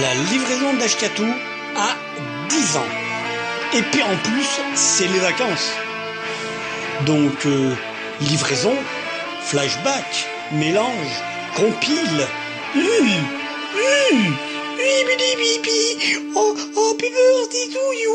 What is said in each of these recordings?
La livraison d'Ashkatou a 10 ans. Et puis en plus, c'est les vacances. Donc, euh, livraison, flashback, mélange, compile. Hum, hum, bibi. Oh, oh, to you.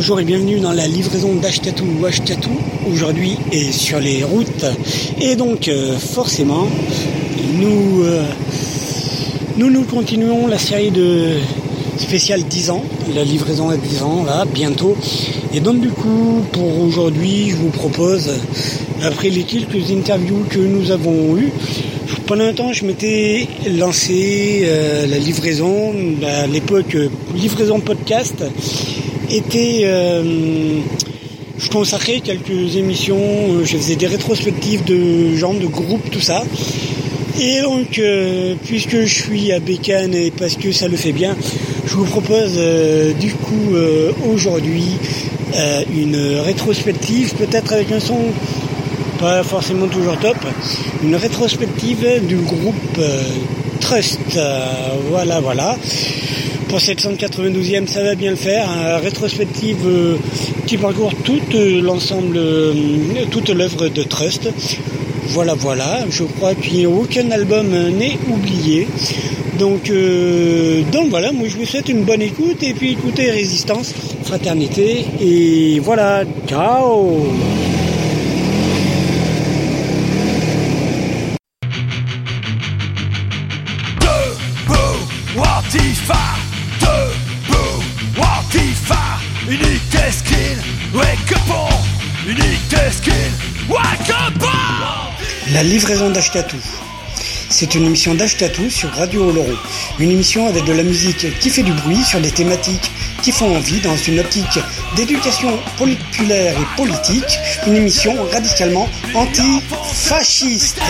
Bonjour et bienvenue dans la livraison d'Ashtatou ou Ashtatou, aujourd'hui et sur les routes. Et donc euh, forcément, nous, euh, nous nous continuons la série de spécial 10 ans, la livraison à 10 ans là, bientôt. Et donc du coup, pour aujourd'hui, je vous propose, après les quelques interviews que nous avons eues, pendant un temps, je m'étais lancé euh, la livraison, à l'époque livraison podcast, était, euh, je consacrais quelques émissions, euh, je faisais des rétrospectives de gens, de groupes, tout ça. Et donc, euh, puisque je suis à Bécane et parce que ça le fait bien, je vous propose du coup aujourd'hui une rétrospective, peut-être avec un son pas forcément toujours top, une rétrospective du groupe Trust. voilà, voilà. Pour cette 192e, ça va bien le faire. Rétrospective euh, qui parcourt tout euh, l'ensemble, euh, toute l'œuvre de Trust. Voilà, voilà. Je crois qu'aucun album n'est oublié. Donc, donc voilà, moi je vous souhaite une bonne écoute et puis écoutez Résistance, Fraternité et voilà, ciao La livraison d'Ashkatou. C'est une émission d'Ashkatou sur Radio Oloron. Une émission avec de la musique qui fait du bruit sur des thématiques qui font envie dans une optique d'éducation populaire et politique. Une émission radicalement anti-fasciste.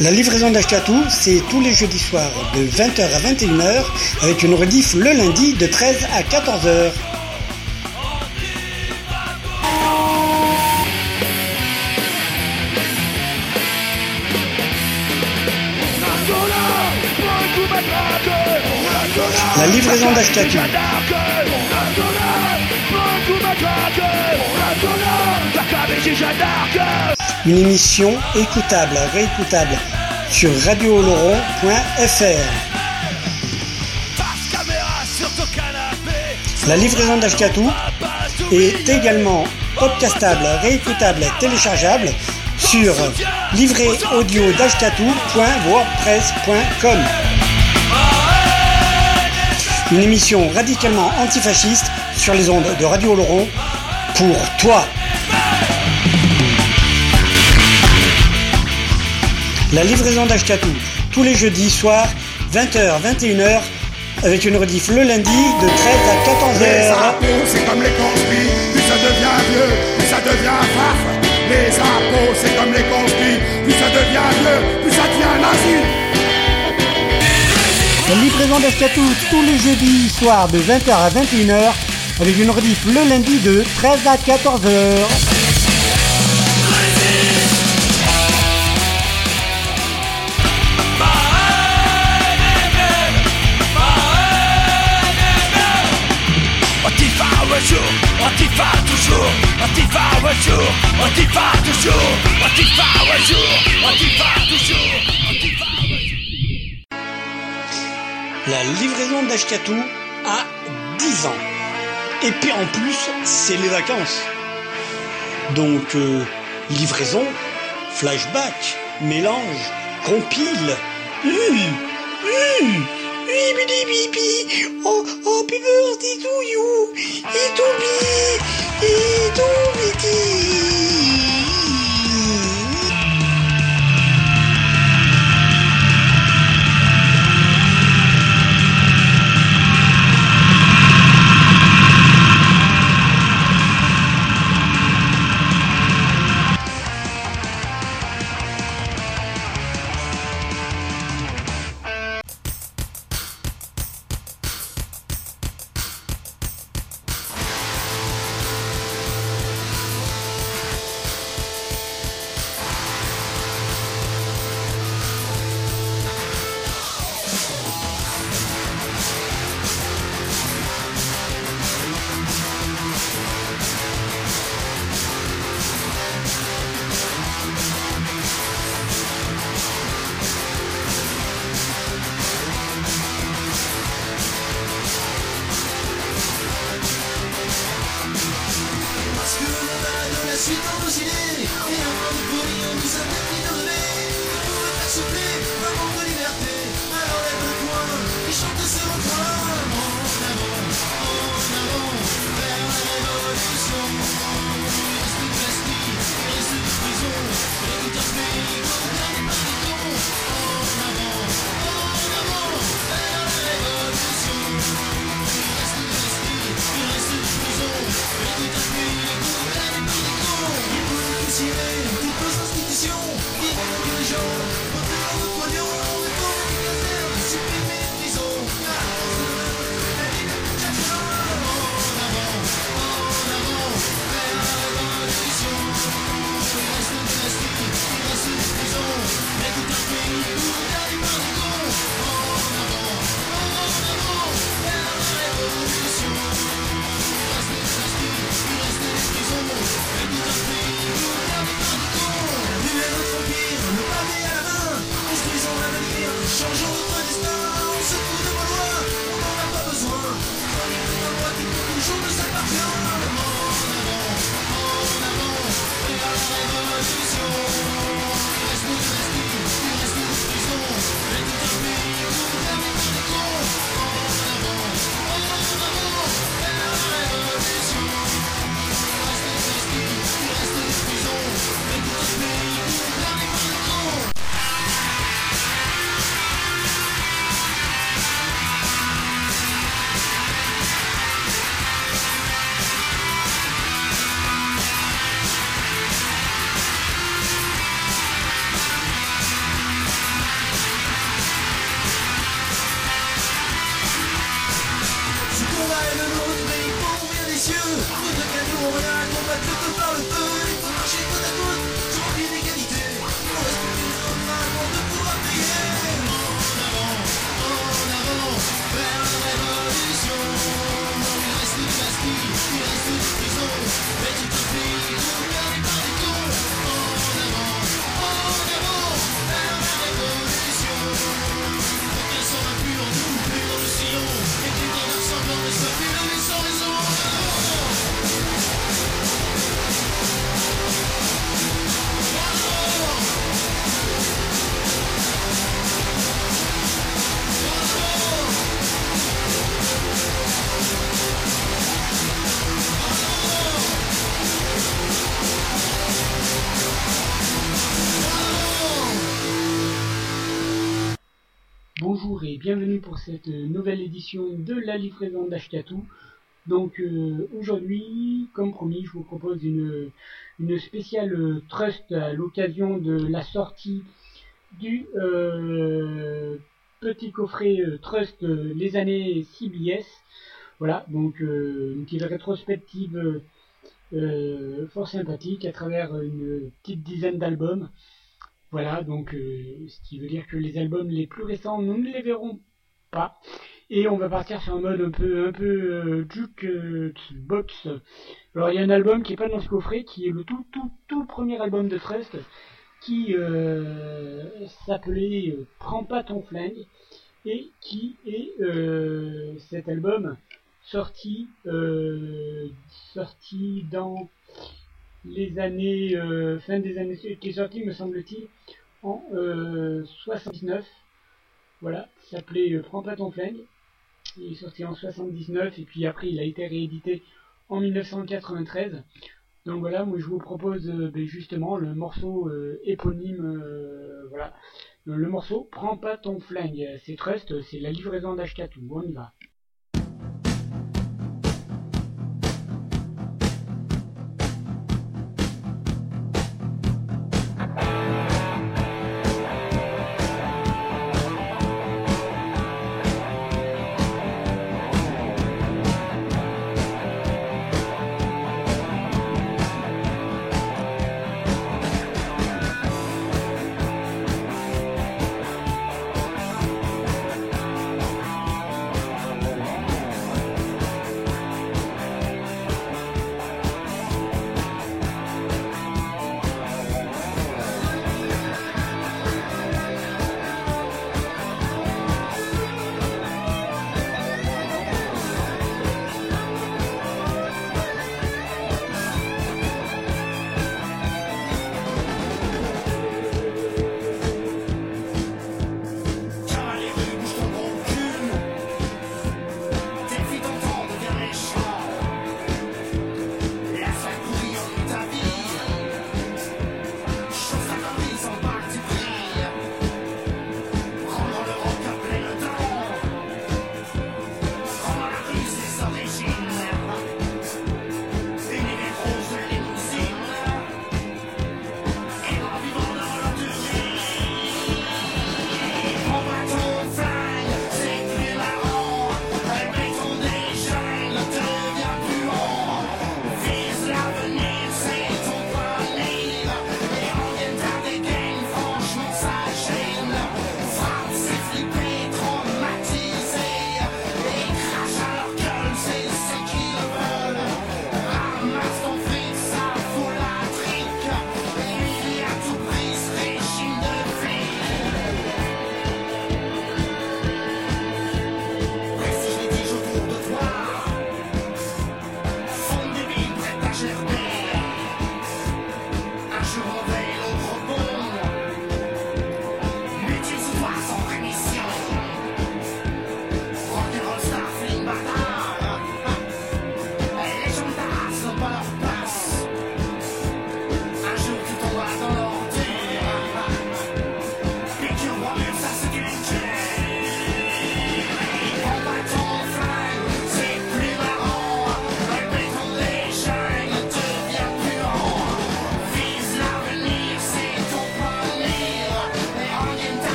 La livraison d'Ashkatou, c'est tous les jeudis soirs de 20h à 21h avec une rediff le lundi de 13 à 14h. La livraison d'Ashkatou. Une émission écoutable, réécoutable sur radiooloron.fr. La livraison d'Ashkatou est également podcastable, réécoutable, téléchargeable sur livréaudio.wordpress.com. Une émission radicalement antifasciste sur les ondes de Radio Oloron pour toi. La livraison d'Ashkatou, tous les jeudis soirs, 20h, 21h, avec une rediff le lundi de 13 à 14h. Les c'est comme les conspires, plus ça devient vieux, plus ça devient faf. Les impôts, c'est comme les conspires, plus ça devient vieux, plus ça devient nazi. La livraison d'Ashkatou, tous les jeudis soirs de 20h à 21h, avec une rediff le lundi de 13 à 14h. La livraison d'Ashkatou a 10 ans. Et puis en plus, c'est les vacances. Donc, euh, livraison, flashback, mélange, compile. Hum, hum, bibi. Oh, oh, Idou midi de la livraison d'Ashkatou. Donc euh, aujourd'hui, comme promis, je vous propose une, une spéciale trust à l'occasion de la sortie du euh, petit coffret euh, trust les années CBS. Voilà, donc une petite rétrospective fort sympathique à travers une petite dizaine d'albums. Voilà, donc euh, ce qui veut dire que les albums les plus récents, nous ne les verrons pas. Et on va partir sur un mode un peu un peu euh, jukebox. Alors il y a un album qui est pas dans ce coffret, qui est le tout tout tout premier album de Trust, qui euh, s'appelait Prends pas ton flingue et qui est cet album sorti sorti dans les années, euh, fin des années, qui est sorti, me semble-t-il, en 79. Euh, voilà, s'appelait euh, Prends pas ton flingue. Il est sorti en 79 et puis après il a été réédité en 1993. Donc voilà, moi je vous propose ben, justement le morceau éponyme, voilà, le, morceau Prends pas ton flingue. C'est Trust, c'est la livraison d'H4, on y va.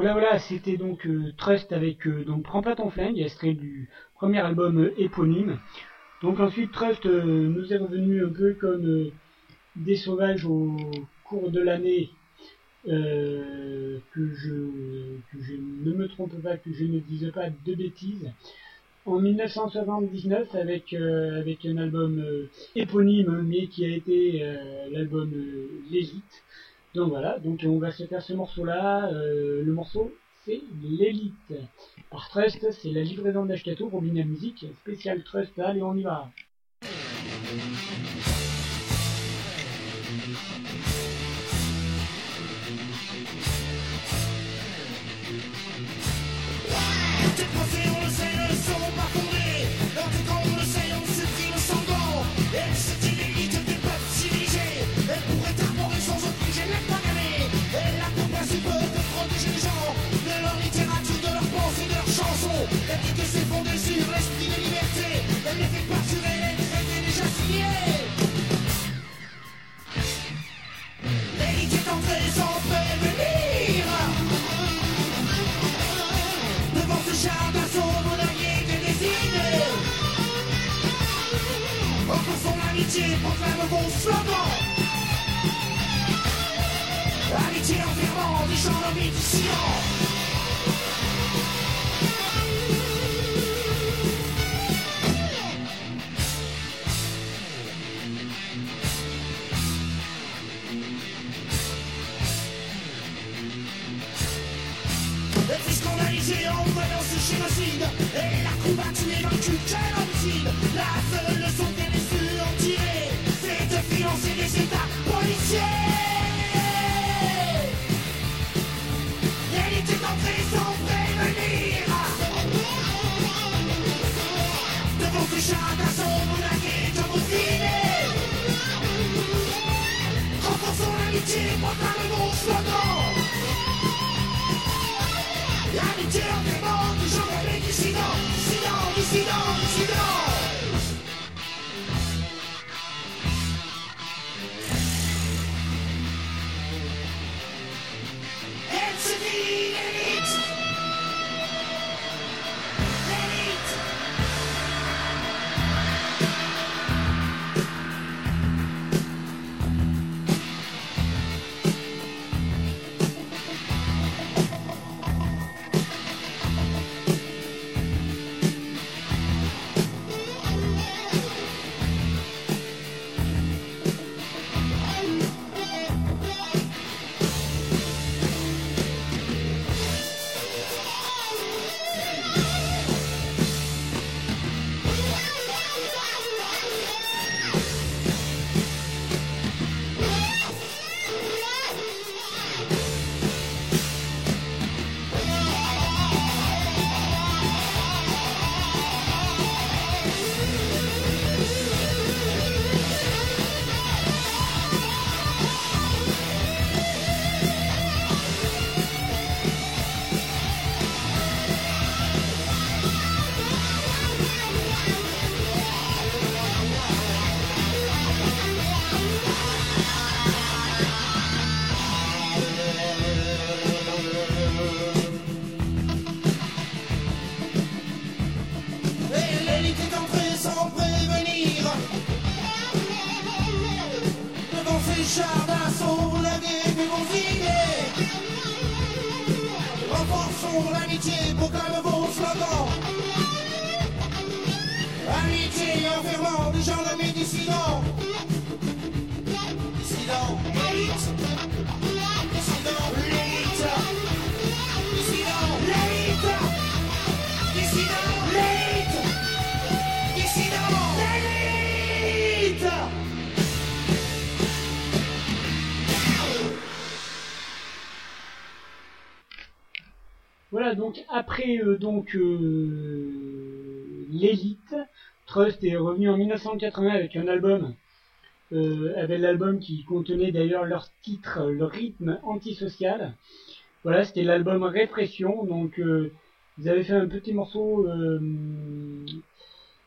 Voilà, voilà, c'était donc euh, Trust avec euh, donc Prends pas ton flingue, extrait du premier album euh, éponyme. Donc ensuite Trust nous est revenu un peu comme des sauvages au cours de l'année. que, je, ne me trompe pas, que je ne dise pas de bêtises. En 1979 avec, avec un album éponyme mais qui a été l'album L'élite donc voilà, donc on va se faire ce morceau-là. Euh, le morceau, c'est l'élite. Par Trust, c'est la livraison d'Ashkato pour Bina Music, spécial Trust. Allez, on y va. Amitié proclame slogan. Amitié enfermant des gens après euh, donc euh, l'élite, Trust est revenu en 1980 avec un album, euh, avec l'album qui contenait d'ailleurs leur titre, le rythme antisocial. Voilà, c'était l'album Répression. Donc ils avaient fait un petit morceau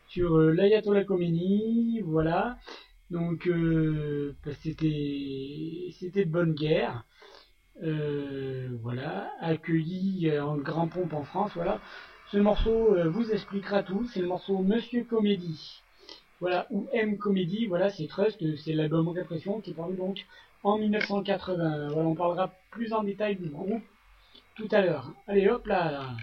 sur l'Ayatollah Khomeini, voilà. Donc c'était c'était de bonne guerre. Voilà, accueilli euh, en grand pompe en France, voilà. Ce morceau euh, vous expliquera tout, c'est le morceau Monsieur Comédie. Voilà, ou M Comédie, voilà, c'est Trust, euh, c'est l'album Répression qui est paru donc en 1980. Voilà, on parlera plus en détail du groupe tout à l'heure. Allez, hop là.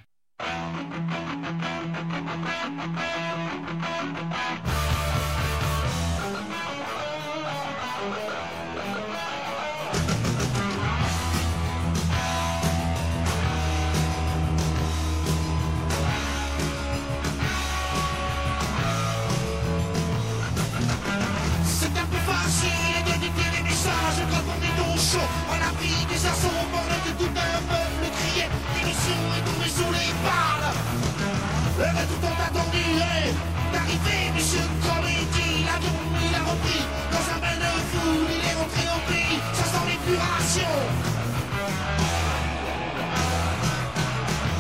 L'épuration.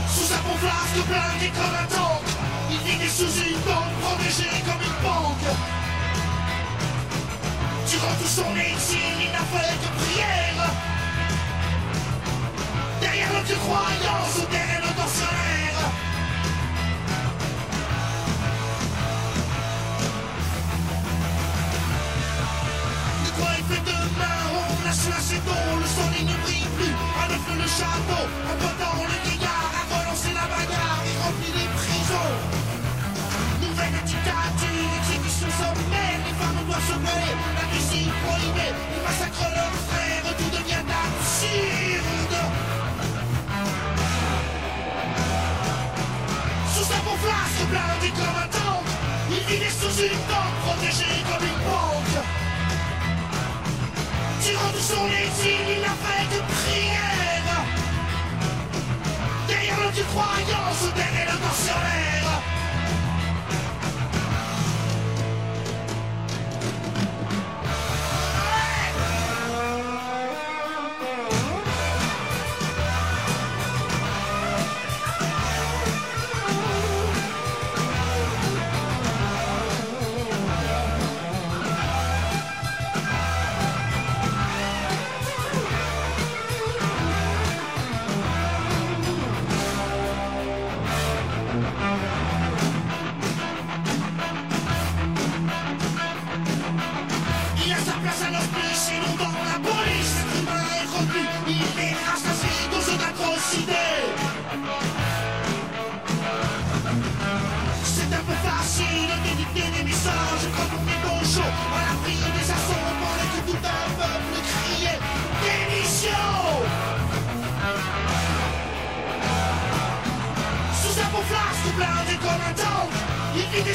Sous bon flasque blindé comme un tank. Il vit sous une banque protégée comme une banque. Durant tout son exil, il n'a fait que prière. Derrière notre croyance, la le soleil ne brille plus. À neuf le château, en potant le vieillard, à relancer la bagarre et remplir les prisons. Nouvelle dictature, exécution sommaire, les femmes doivent se mêler, la musique prohibée, ils massacrent leurs frères, tout devient absurde. Sous bon flasque blindé comme un tank, il vivait sous une banque, protégé comme une banque. Durant tout son exil, il n'a fait que prière. Derrière notre croyance, derrière le a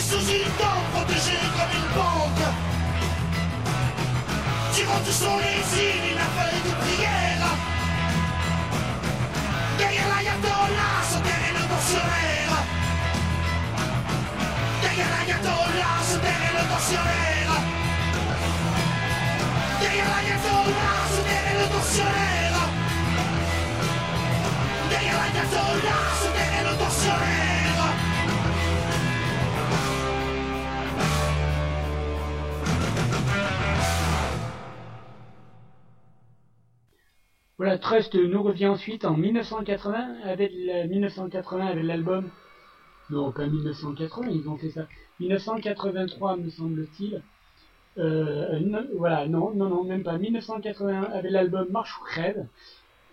il vivait sous une dent protégé comme une banque. Durant tout son exil, il n'a fait de prière. Derrière l'ayatollah, derrière le tortionnaire. Derrière l'ayatollah, derrière le tortionnaire. Derrière l'ayatollah, derrière le tortionnaire. Derrière l'ayatollah, derrière le tortionnaire. Voilà, Trust nous revient ensuite en 1980 avec la- 1980 avec l'album. Non, pas 1980, ils ont fait ça. 1983 me semble-t-il. Euh, non, voilà, non, non, non, même pas. 1981 avec l'album Marche ou Crève,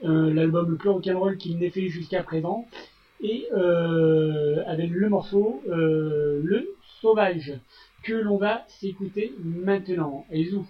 euh, l'album le plus rock'n'roll qu'il n'ait fait jusqu'à présent, et euh, avec le morceau euh, Le Sauvage que l'on va s'écouter maintenant. Et zou.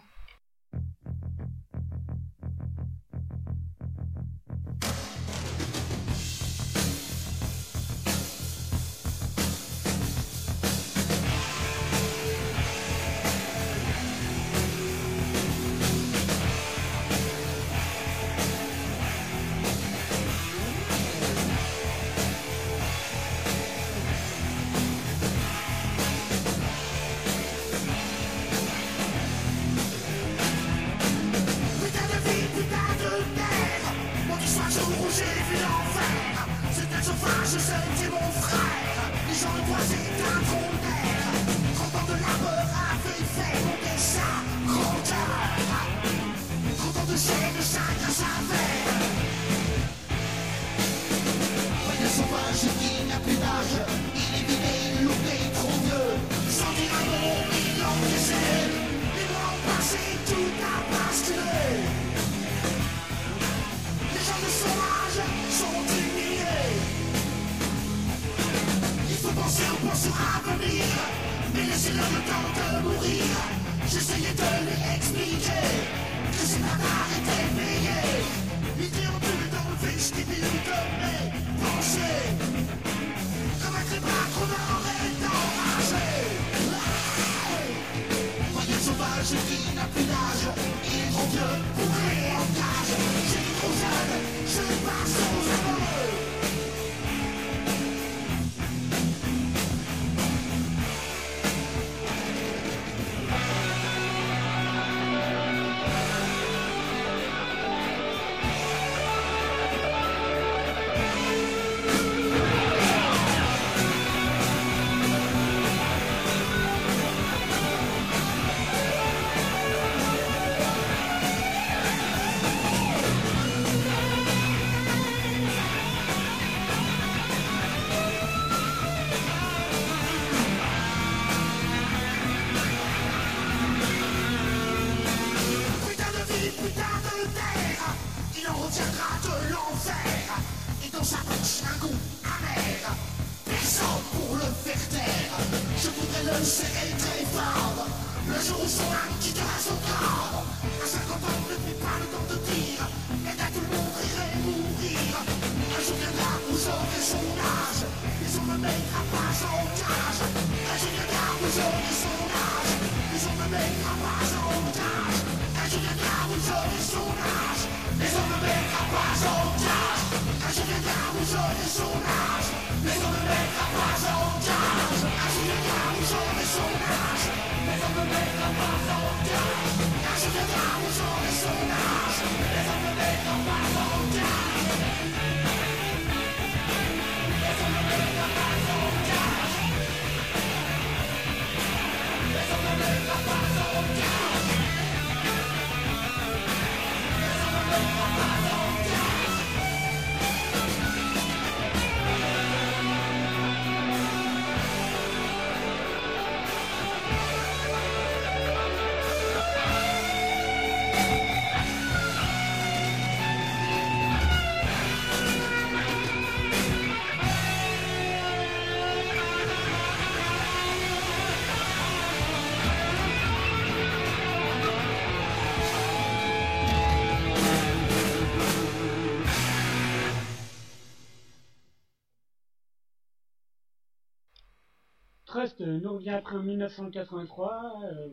Nous revient après en 1983, euh,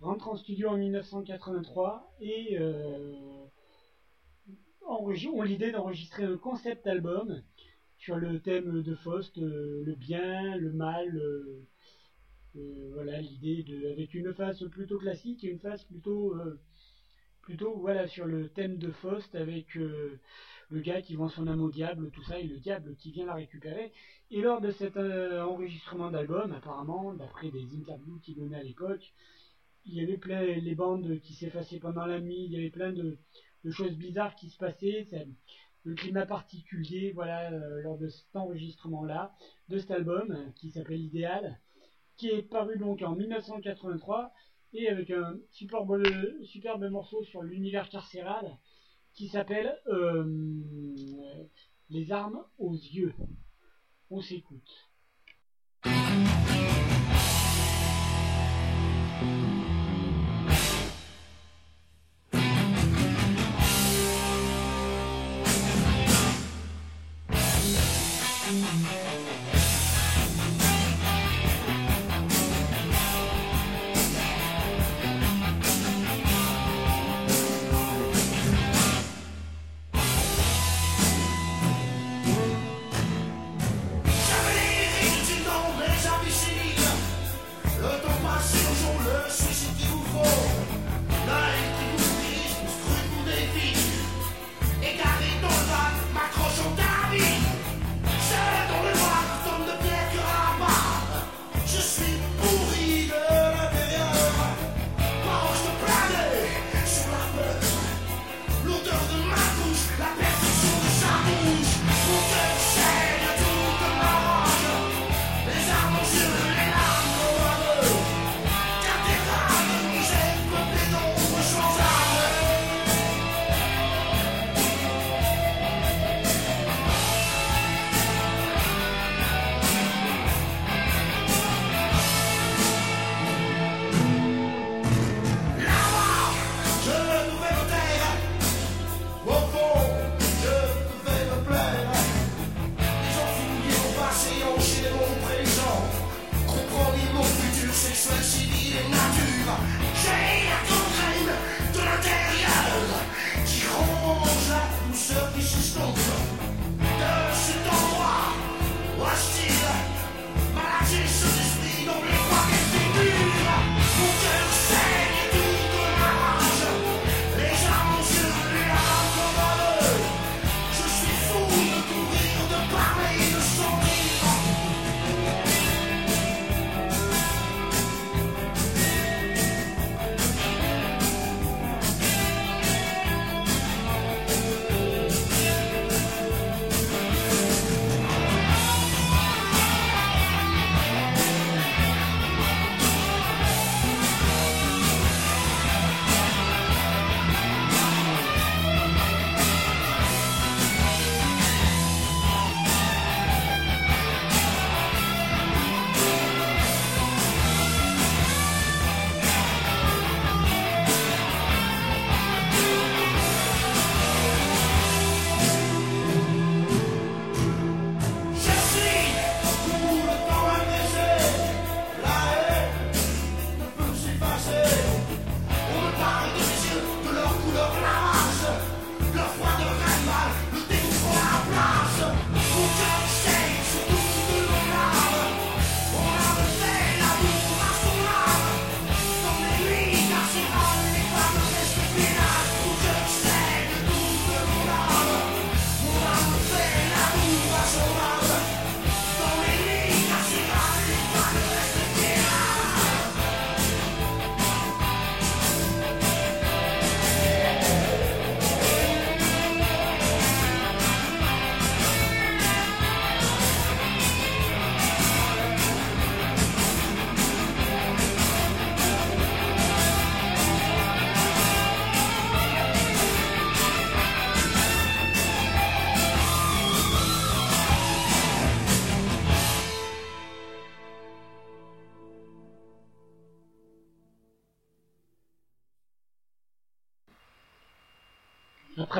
rentre en studio en 1983 et euh, ont l'idée d'enregistrer un concept album sur le thème de Faust, euh, le bien, le mal, voilà l'idée de avec une face plutôt classique et une face plutôt plutôt voilà sur le thème de Faust avec le gars qui vend son âme au diable, tout ça, et le diable qui vient la récupérer. Et lors de cet euh, enregistrement d'album, apparemment, d'après des interviews qu'il donnait à l'époque, il y avait plein les bandes qui s'effaçaient pendant la nuit, il y avait plein de, choses bizarres qui se passaient, le climat particulier, voilà, euh, lors de cet enregistrement-là, de cet album euh, qui s'appelle Idéal, qui est paru donc en 1983 et avec un superbe, morceau sur l'univers carcéral qui s'appelle Les armes aux yeux. On s'écoute.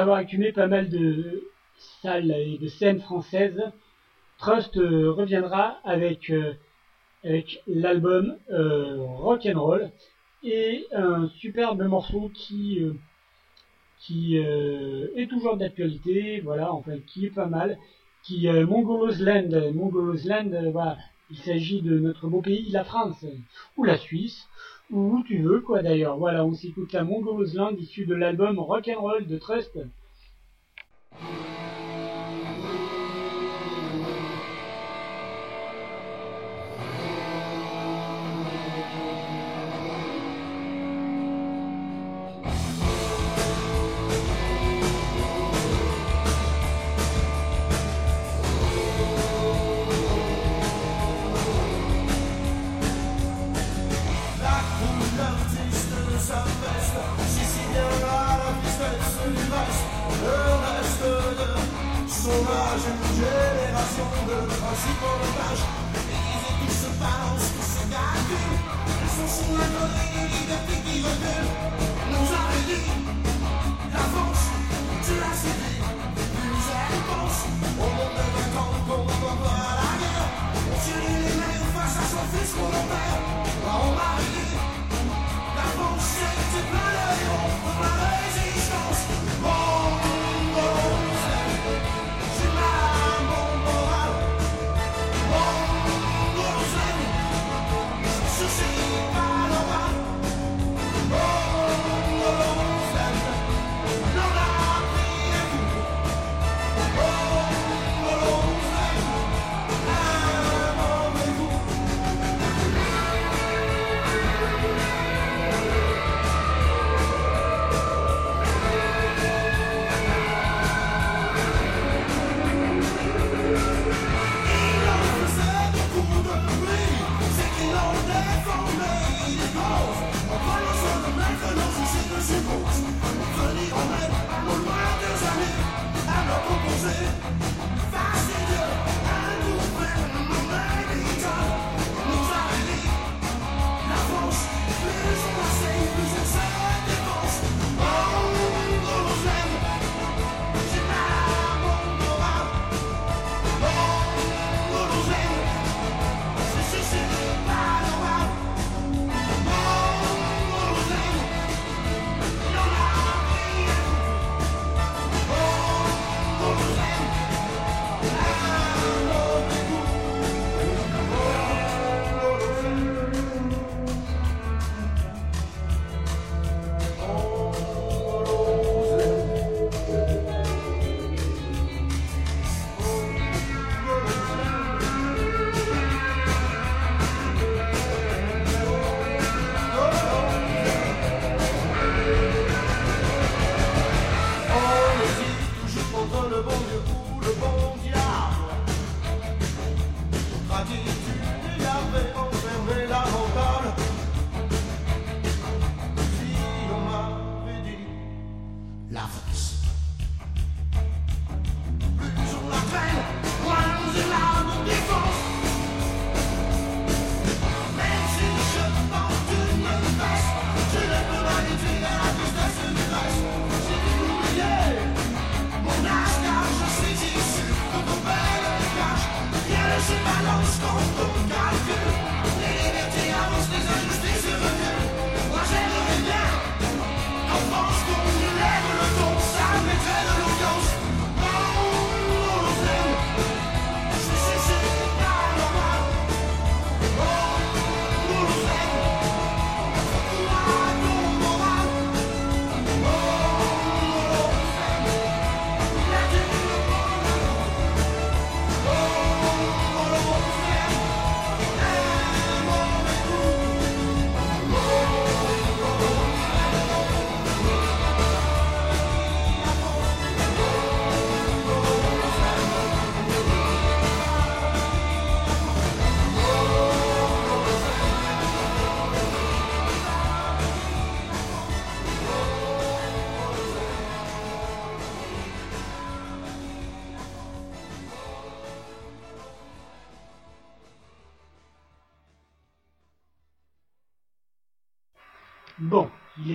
Avoir accumulé pas mal de salles et de scènes françaises, Trust euh, reviendra avec, euh, avec l'album euh, Rock'n'Roll et un superbe morceau qui, qui est toujours d'actualité, voilà, enfin qui est pas mal, qui est Mongolos Land. Mongolos Land, voilà, il s'agit de notre beau pays, la France, ou la Suisse, ou où tu veux, quoi d'ailleurs. Voilà, on s'écoute la Mongolos Land issue de l'album Rock'n'Roll de Trust.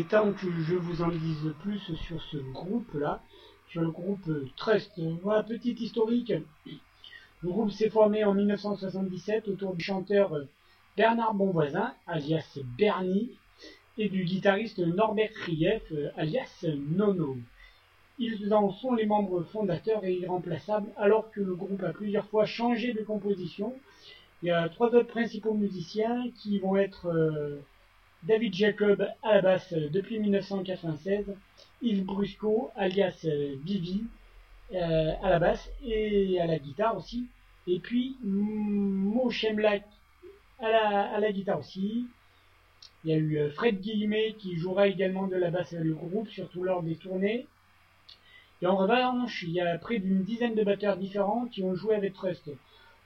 Est temps que je vous en dise plus sur ce groupe-là, sur le groupe Trust. Voilà, petite historique. Le groupe s'est formé en 1977 autour du chanteur Bernard Bonvoisin, alias Bernie, et du guitariste Norbert Krief, alias Nono. Ils en sont les membres fondateurs et irremplaçables, alors que le groupe a plusieurs fois changé de composition. Il y a trois autres principaux musiciens qui vont être euh, David Jacob à la basse depuis 1996, Yves Brusco alias Bivi euh, à la basse et à la guitare aussi, et puis Mo Shemlak à la, guitare aussi. Il y a eu euh, Fred Guillemet qui jouera également de la basse le groupe, surtout lors des tournées. Et en revanche, il y a près d'une dizaine de batteurs différents qui ont joué avec Trust,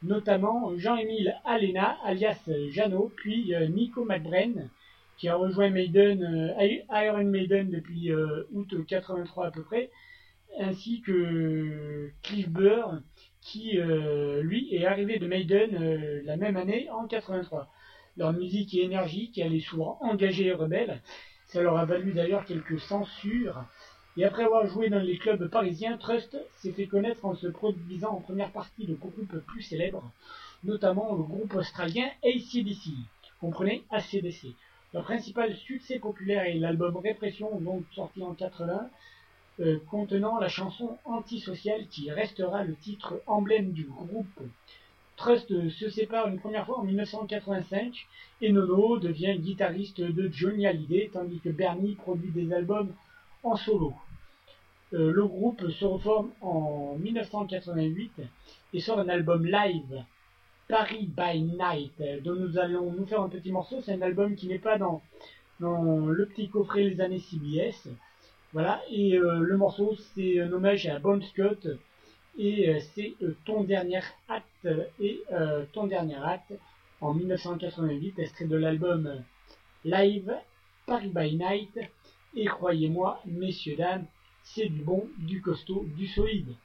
notamment Jean-Émile Alena, alias Jeannot, puis euh, Nico McBrain, qui a rejoint Maiden, euh, Iron Maiden depuis euh, août 83 à peu près, ainsi que Cliff Burr, qui lui est arrivé de Maiden la même année en 83. Leur musique est énergique elle est souvent engagée et rebelle. Ça leur a valu d'ailleurs quelques censures et après avoir joué dans les clubs parisiens, Trust s'est fait connaître en se produisant en première partie de groupes plus célèbres, notamment le groupe australien ACDC, comprenez? ACDC. Leur principal succès populaire est l'album Répression, donc sorti en 80, euh, contenant la chanson Antisocial qui restera le titre emblème du groupe. Trust se sépare une première fois en 1985 et Nono devient guitariste de Johnny Hallyday tandis que Bernie produit des albums en solo. Euh, le groupe se reforme en 1988 et sort un album live, Paris by Night, dont nous allons nous faire un petit morceau. C'est un album qui n'est pas dans, dans le petit coffret Les années CBS. Voilà, et euh, le morceau c'est un hommage à Bon Scott et euh, c'est Ton dernier acte et Ton dernier acte en 1988, extrait de l'album Live Paris by Night. Et croyez-moi, messieurs, dames, c'est du bon, du costaud, du solide.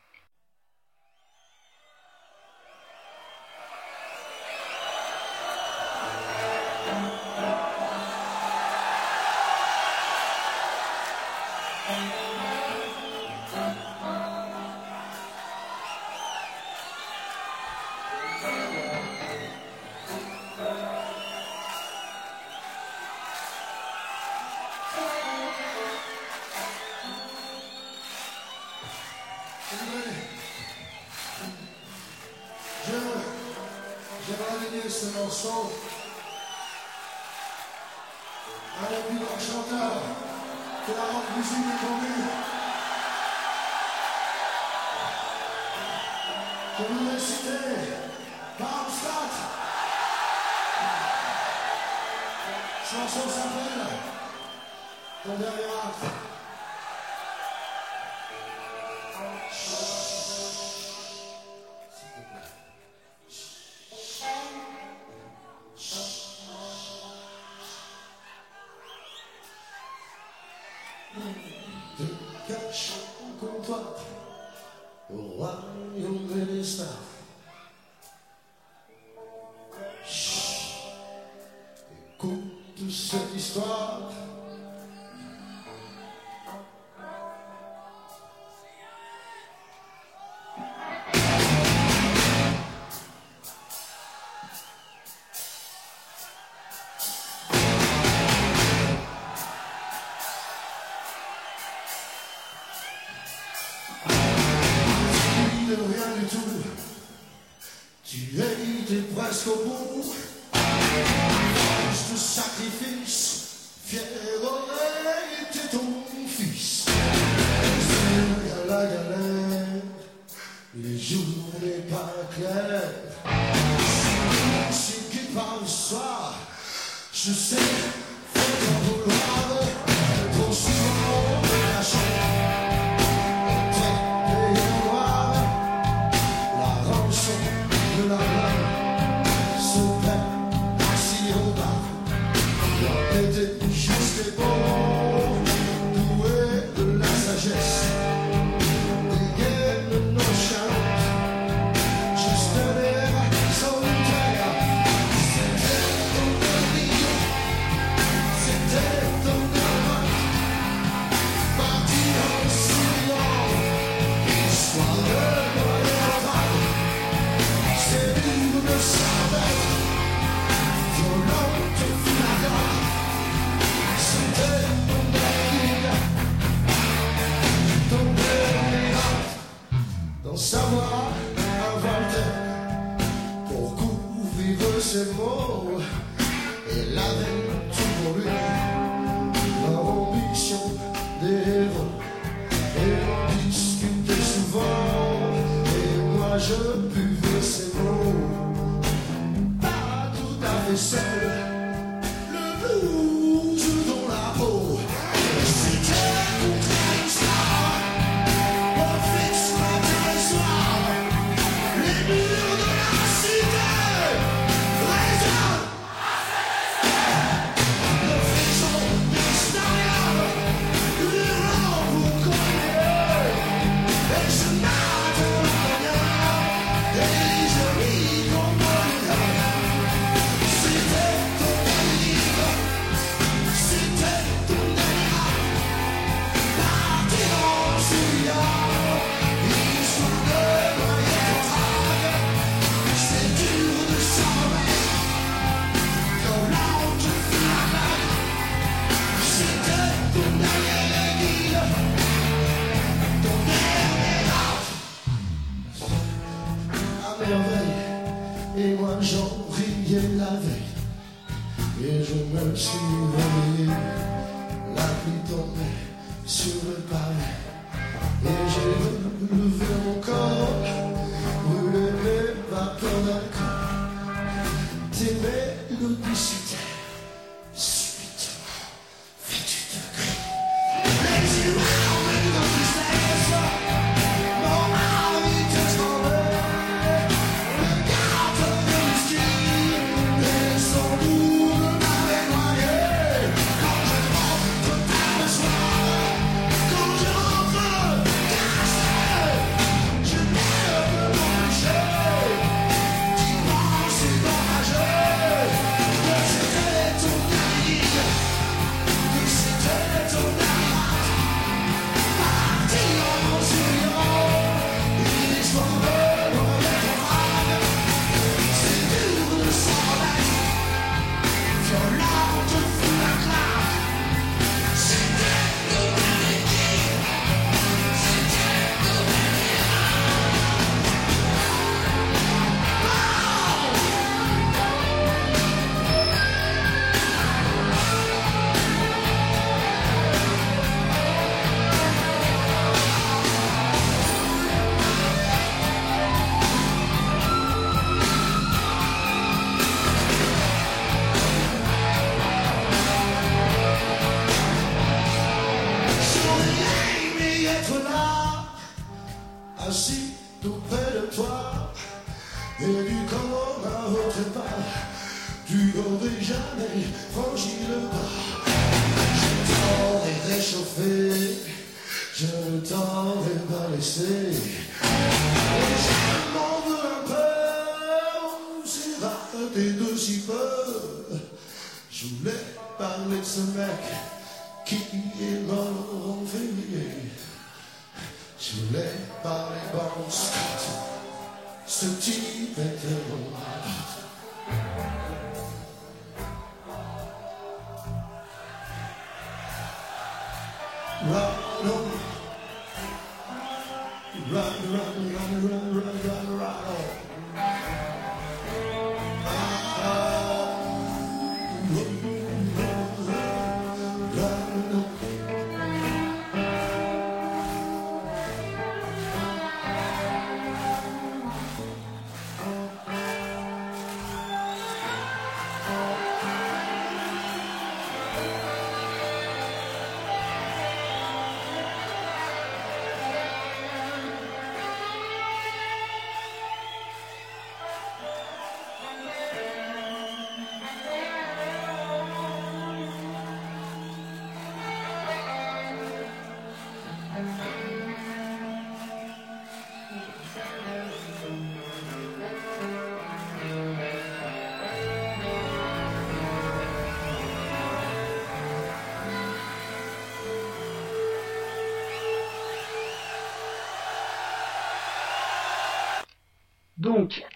cette histoire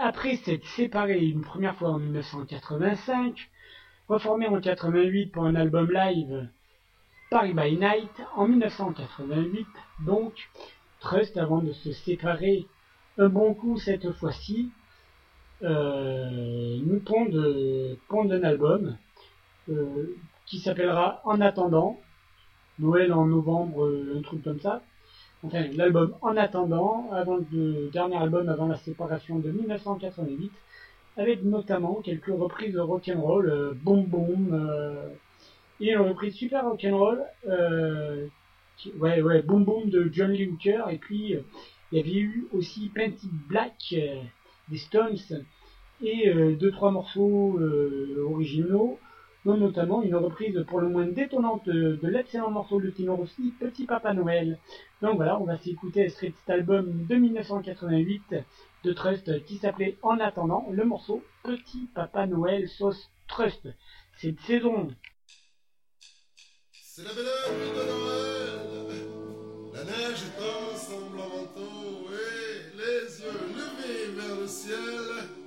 Après s'être séparé une première fois en 1985, reformé en 88 pour un album live Paris by Night en 1988, donc Trust avant de se séparer un bon coup cette fois-ci, euh, nous pond d'un album euh, qui s'appellera En attendant, Noël en novembre, un truc comme ça. Enfin, l'album En attendant, avant le dernier album avant la séparation de 1988, avec notamment quelques reprises de rock'n'roll, euh, Boom Boom, euh, et une reprise super rock'n'roll, euh, ouais, ouais, Boom Boom de John Lee Hooker, et puis il y avait eu aussi Painted Black des Stones, et deux trois morceaux originaux, notamment une reprise pour le moins détonnante de, l'excellent morceau de Tino Rossi, Petit Papa Noël. Donc voilà, on va s'écouter extrait de cet album de 1988 de Trust qui s'appelait En attendant le morceau Petit Papa Noël sauce Trust. C'est de saison. C'est la belle de Noël. La neige est en semblant manteau et les yeux levés vers le ciel.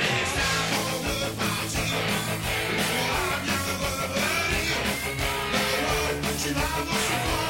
Noël,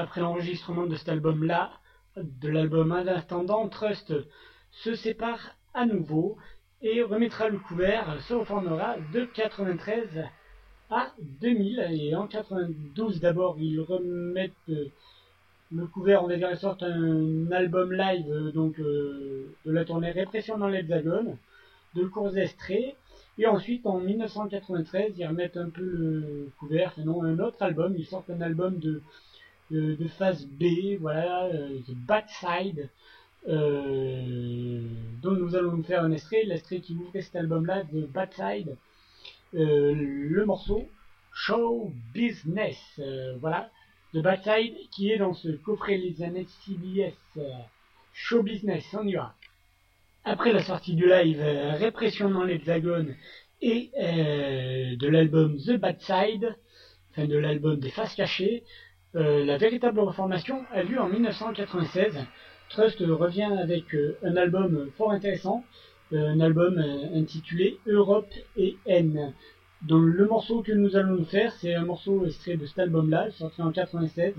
après l'enregistrement de cet album-là, de l'album En attendant, Trust se sépare à nouveau et remettra le couvert, se reformera de 93 à 2000. Et en 92 d'abord, ils remettent euh, le couvert, on va dire, ils sortent un album live euh, donc euh, de la tournée Répression dans l'Hexagone, de courts extraits. Et ensuite, en 1993, ils remettent un peu le couvert, sinon un autre album. Ils sortent un album de, de, phase B, voilà, euh, The Bad Side, euh, dont nous allons nous faire un extrait, l'extrait qui ouvrait cet album-là, The Bad Side, euh, le morceau Show Business, euh, voilà, The Bad Side qui est dans ce coffret Les années CBS, euh, Show Business, on y va. Après la sortie du live euh, Répression dans l'Hexagone et euh, de l'album The Bad Side, enfin de l'album des faces cachées, euh, la véritable reformation a lieu en 1996. Trust revient avec euh, un album fort intéressant, euh, un album euh, intitulé Europe et. Donc le morceau que nous allons nous faire, c'est un morceau extrait de cet album-là, sorti en 96.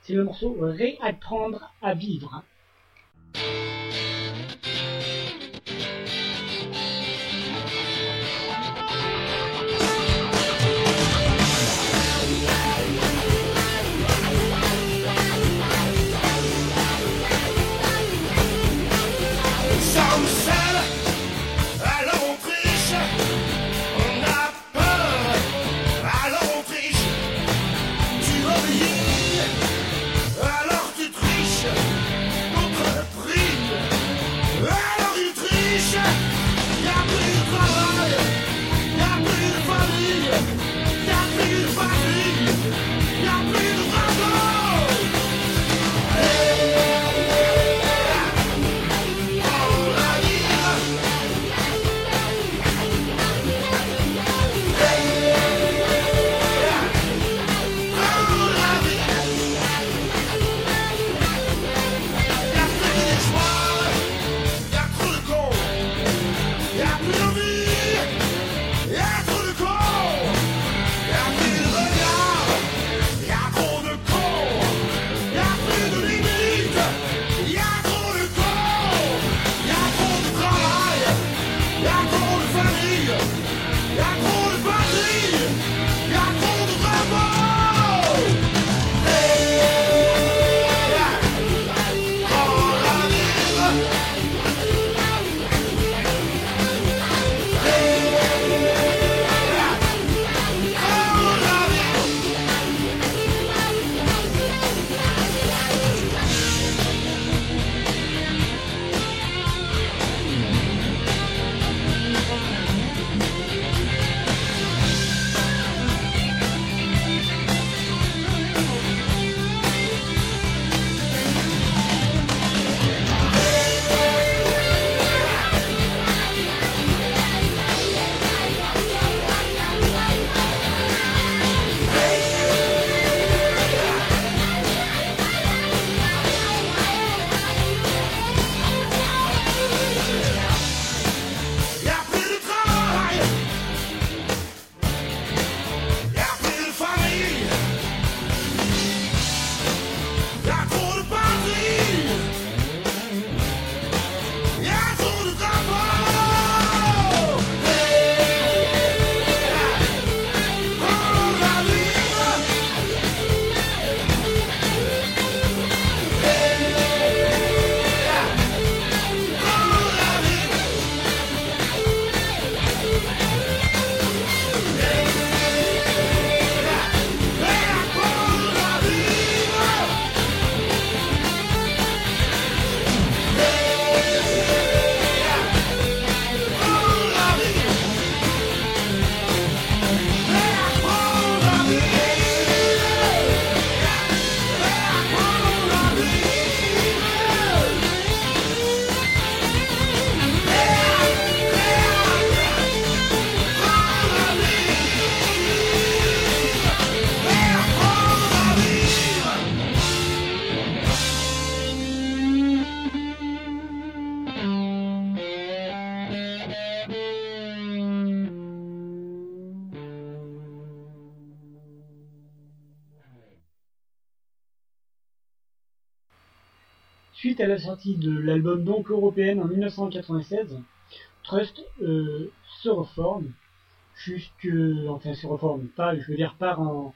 C'est le morceau Réapprendre à vivre. À la sortie de l'album donc européenne en 1996, Trust euh, se reforme. jusque, enfin se reforme pas, je veux dire part en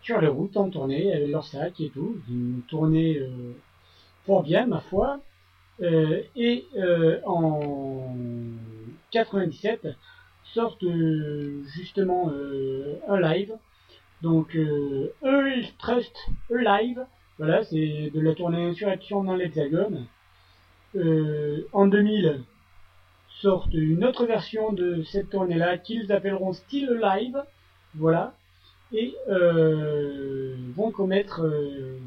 sur les routes en tournée avec leur sac et tout, une tournée euh, fort bien ma foi. Euh, et euh, en 97 sortent justement un live. Donc Earl Trust Live, voilà, c'est de la tournée Insurrection dans l'Hexagone. Euh, en 2000 sortent une autre version de cette tournée-là qu'ils appelleront Still Live, voilà, et euh, vont commettre euh,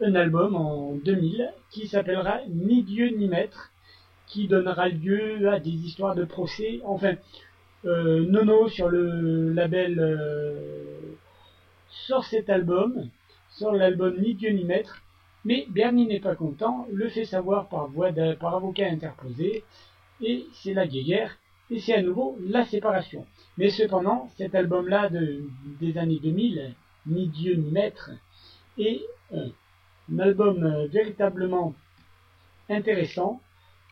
un album en 2000 qui s'appellera Ni Dieu ni Maître, qui donnera lieu à des histoires de procès. Enfin, euh, Nono sur le label euh, sort cet album, sort l'album Ni Dieu ni Maître, mais Bernie n'est pas content, le fait savoir par voie par avocat interposé, et c'est la guerre, et c'est à nouveau la séparation. Mais cependant, cet album-là de, des années 2000, Ni Dieu ni Maître, est un album euh, véritablement intéressant,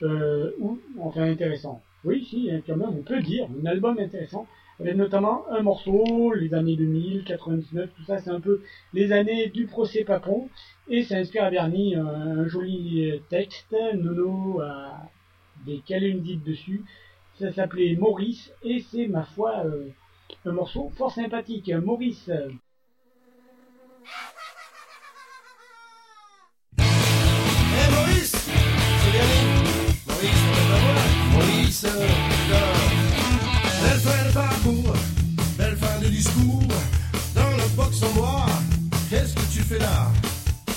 euh, ou enfin intéressant. Oui, si, hein, quand même, on peut dire, un album intéressant, notamment un morceau, les années 2000, 99, tout ça, c'est un peu les années du procès Papon, et ça inspire à Bernie un, joli texte, Nono a des caléndites dessus, ça s'appelait Maurice, et c'est, ma foi, euh, un morceau fort sympathique. Maurice, Eh Maurice C'est Maurice, Maurice, discours. Dans le box en bois, qu'est-ce que tu fais là?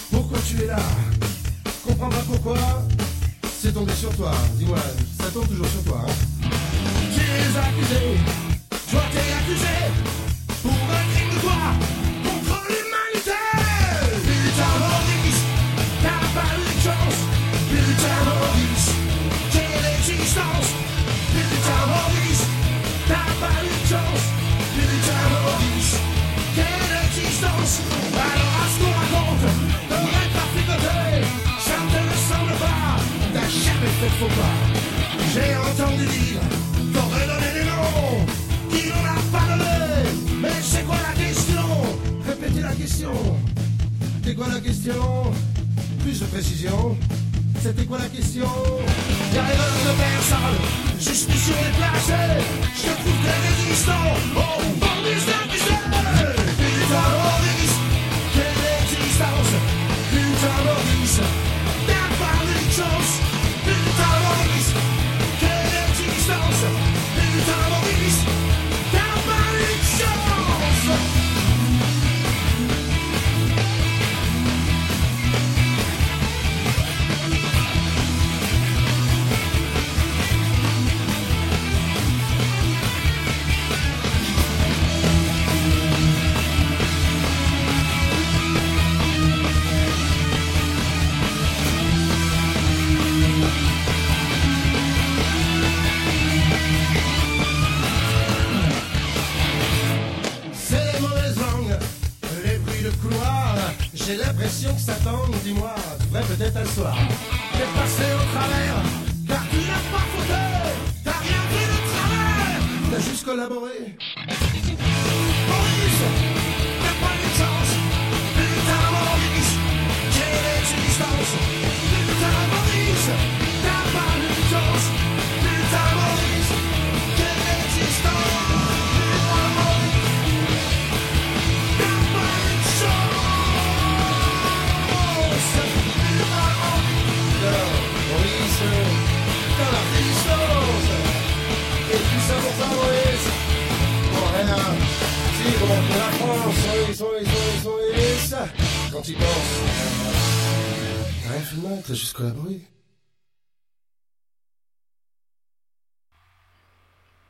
Pourquoi tu es là? Comprends pas pourquoi? C'est tombé sur toi, dis-moi, ça tombe toujours sur toi hein. Tu es accusé, toi t'es accusé. Pour un crime de quoi fait faux pas. J'ai entendu dire T'aurais donné des noms Qui n'en a pas donné. Mais c'est quoi la question? Répétez la question. C'était quoi la question? Plus de précision. C'était quoi la question? Y'a erreur de personne, suspicion déplacée. Je trouve très résistant. Oh, Maurice d'accusé Putain l'impression que ça dis-moi, tu devrais peut-être t'asseoir. T'es passé au travers, car tu n'as pas fauté. T'as rien fait de travers, t'as juste collaboré.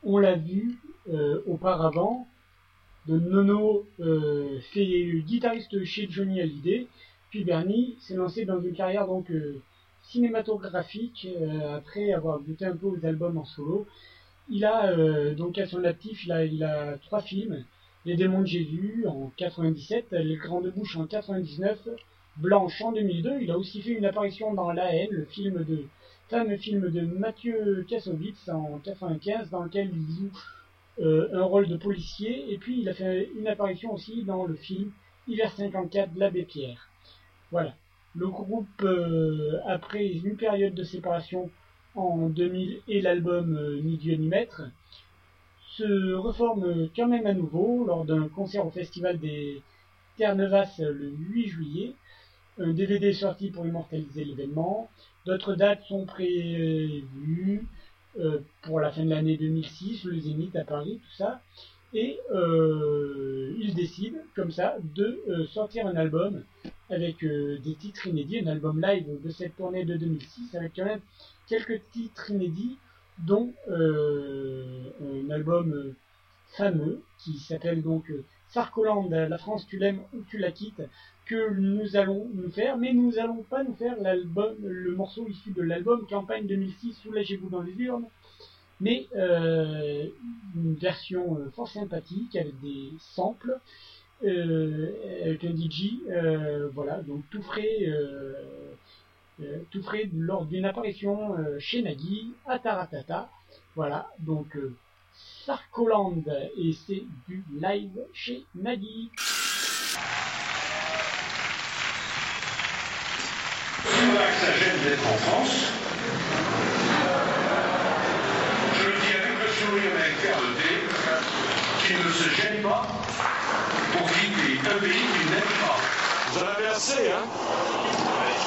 On l'a vu euh, auparavant, de Nono euh, fait guitariste chez Johnny Hallyday, puis Bernie s'est lancé dans une carrière donc euh, cinématographique euh, après avoir goûté un peu aux albums en solo. Il a euh, donc à son actif, il a trois films Les démons de Jésus en 97, Les Grandes Bouches en 99, Blanche en 2002. Il a aussi fait une apparition dans La haine, le film de fameux film de Mathieu Kassovitz en 95 dans lequel il joue euh, un rôle de policier, et puis il a fait une apparition aussi dans le film Hiver 54 de l'abbé Pierre. Voilà. Le groupe, euh, après une période de séparation en 2000 et l'album euh, Ni Dieu ni Maître, se reforme quand même à nouveau lors d'un concert au Festival des Terre Neuvas le 8 juillet. Un DVD est sorti pour immortaliser l'événement. D'autres dates sont prévues euh, pour la fin de l'année 2006, le Zénith à Paris, tout ça. Et euh, ils décident, comme ça, de euh, sortir un album avec euh, des titres inédits, un album live de cette tournée de 2006, avec quand même quelques titres inédits, dont euh, un album euh, fameux qui s'appelle donc euh, Sarkoland, la France tu l'aimes ou tu la quittes, que nous allons nous faire, mais nous allons pas nous faire l'album, le morceau issu de l'album Campagne 2006, Soulagez-vous dans les urnes, mais une version fort sympathique avec des samples, avec un DJ, voilà, donc tout frais, euh, tout frais lors d'une apparition euh, chez Nagui à Taratata, voilà, donc euh, Sarkoland et c'est du live chez Nagui. Ça gêne d'être en France. Je le dis avec le sourire et avec fermeté, qu'il ne se gêne pas pour quitter un pays qu'il n'aime pas. Vous en avez assez, hein?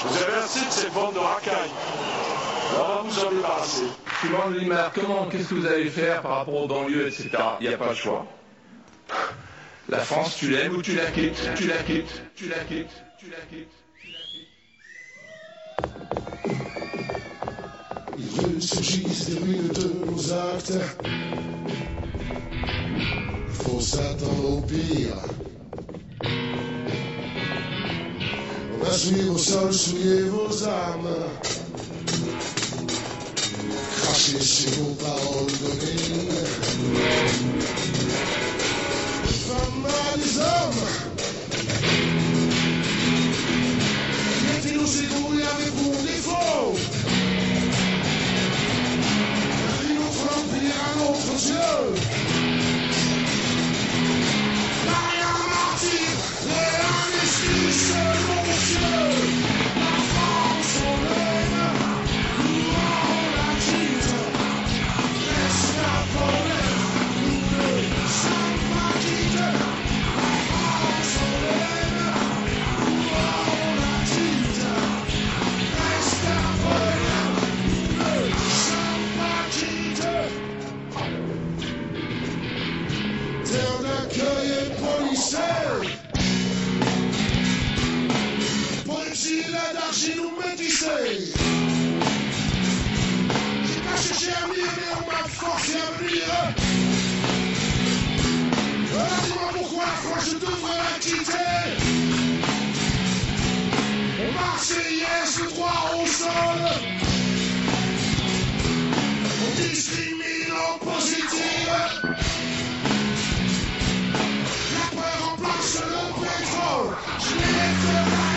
Vous avez assez de cette bande de racailles. On va vous en débarrasser. Tu demandes Limar, comment, qu'est-ce que vous allez faire par rapport aux banlieues, etc. Il n'y a pas le choix. La France, tu l'aimes ou tu la quittes, tu la quittes, tu la quittes, tu la quittes. Il veut surgissent des ruines de nos actes. Il faut s'attendre au pire. On a souillé vos sols, souillé vos âmes. Craché sur vos paroles données. Femmes à des hommes. Mettez nos égouts avec pour défaut. Une autre empire, un autre Un et un et l'exil d'argile nous métisser. J'ai cherché à venir, mais on m'a forcé à venir. Dis-moi pourquoi France je devrais la quitter. On Marseillaise, droit au sol. On discrimine en positif. La peur remplace le pétrole. Je n'ai que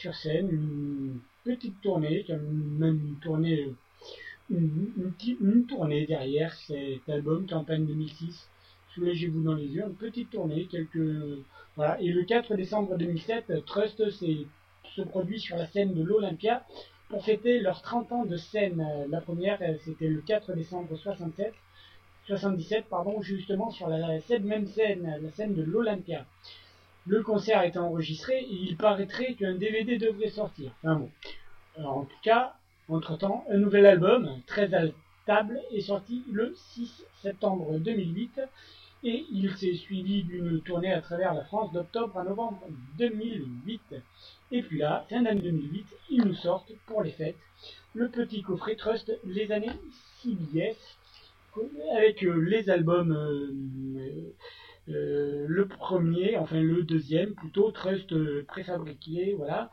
sur scène, une petite tournée, même une tournée, une, tournée derrière cet album, campagne 2006. Soulagez-vous dans les yeux, une petite tournée, quelques voilà. Et le 4 décembre 2007, Trust se produit sur la scène de l'Olympia pour fêter leurs 30 ans de scène. La première, c'était le 4 décembre 67. 77, pardon, justement sur la, cette même scène, la scène de l'Olympia. Le concert été enregistré et il paraîtrait qu'un DVD devrait sortir. Enfin bon. Alors, en tout cas, entre-temps, un nouvel album, très à table, est sorti le 6 septembre 2008 et il s'est suivi d'une tournée à travers la France d'octobre à novembre 2008. Et puis là, fin d'année 2008, ils nous sortent pour les fêtes le petit coffret Trust les années CBS avec euh, les albums euh, euh, le premier, enfin le deuxième plutôt, Trust euh, préfabriqué, voilà.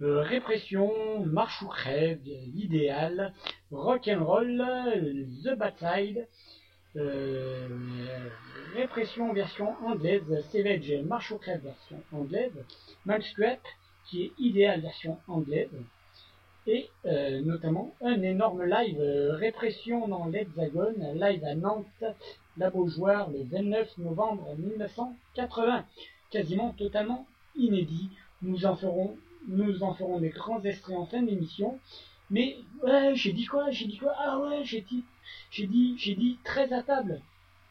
Euh, répression, Marche ou crève, l'idéal, Rock'n'Roll, The Bad Side, euh, Répression version anglaise, Savage, Marche ou crève version anglaise, Max Scrap, qui est idéal version anglaise, et euh, notamment un énorme live euh, répression dans l'Hexagone, live à Nantes, la Beaujoire, le 29 novembre 1980, quasiment totalement inédit. Nous en ferons, nous en ferons des grands extraits en fin d'émission. Mais ouais, j'ai dit quoi J'ai dit quoi? Ah ouais, j'ai dit, j'ai dit, j'ai dit très à table,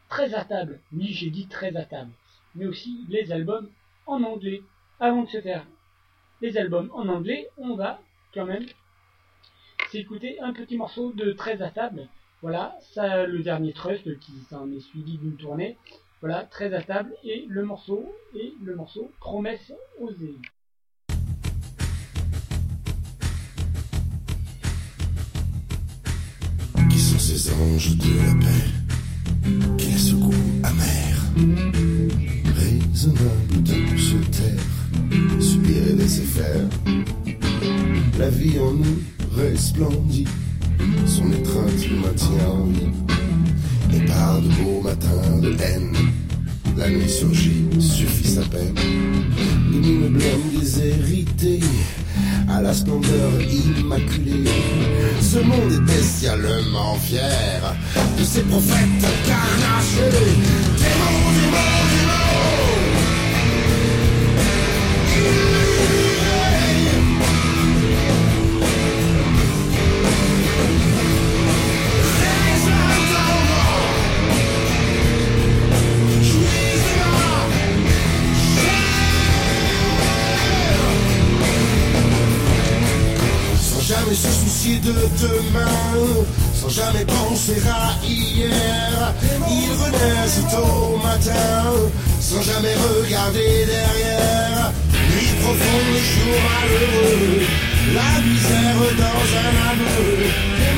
très à table. Oui, j'ai dit très à table. Mais aussi les albums en anglais. Avant de se faire les albums en anglais, on va quand même s'écouter un petit morceau de 13 à table. Voilà, ça le dernier Trust qui s'en est suivi d'une tournée. Voilà, 13 à table et le morceau et le morceau Promesse osée. Qui sont ces anges de la paix? Qui le goût amer Raisonnable de se taire Subir et laisser faire La vie en nous resplendit Son étreinte nous maintient en vie Et par de beaux matins de haine La nuit surgit, suffit sa peine Nous nous blâmes déshérités à la splendeur immaculée. Ce monde est bestialement fier de ses prophètes carnachés. Jamais se soucier de demain, sans jamais penser à hier. Ils renaissent au matin, sans jamais regarder derrière. Nuit profonde, jour malheureux, la misère dans un aveu.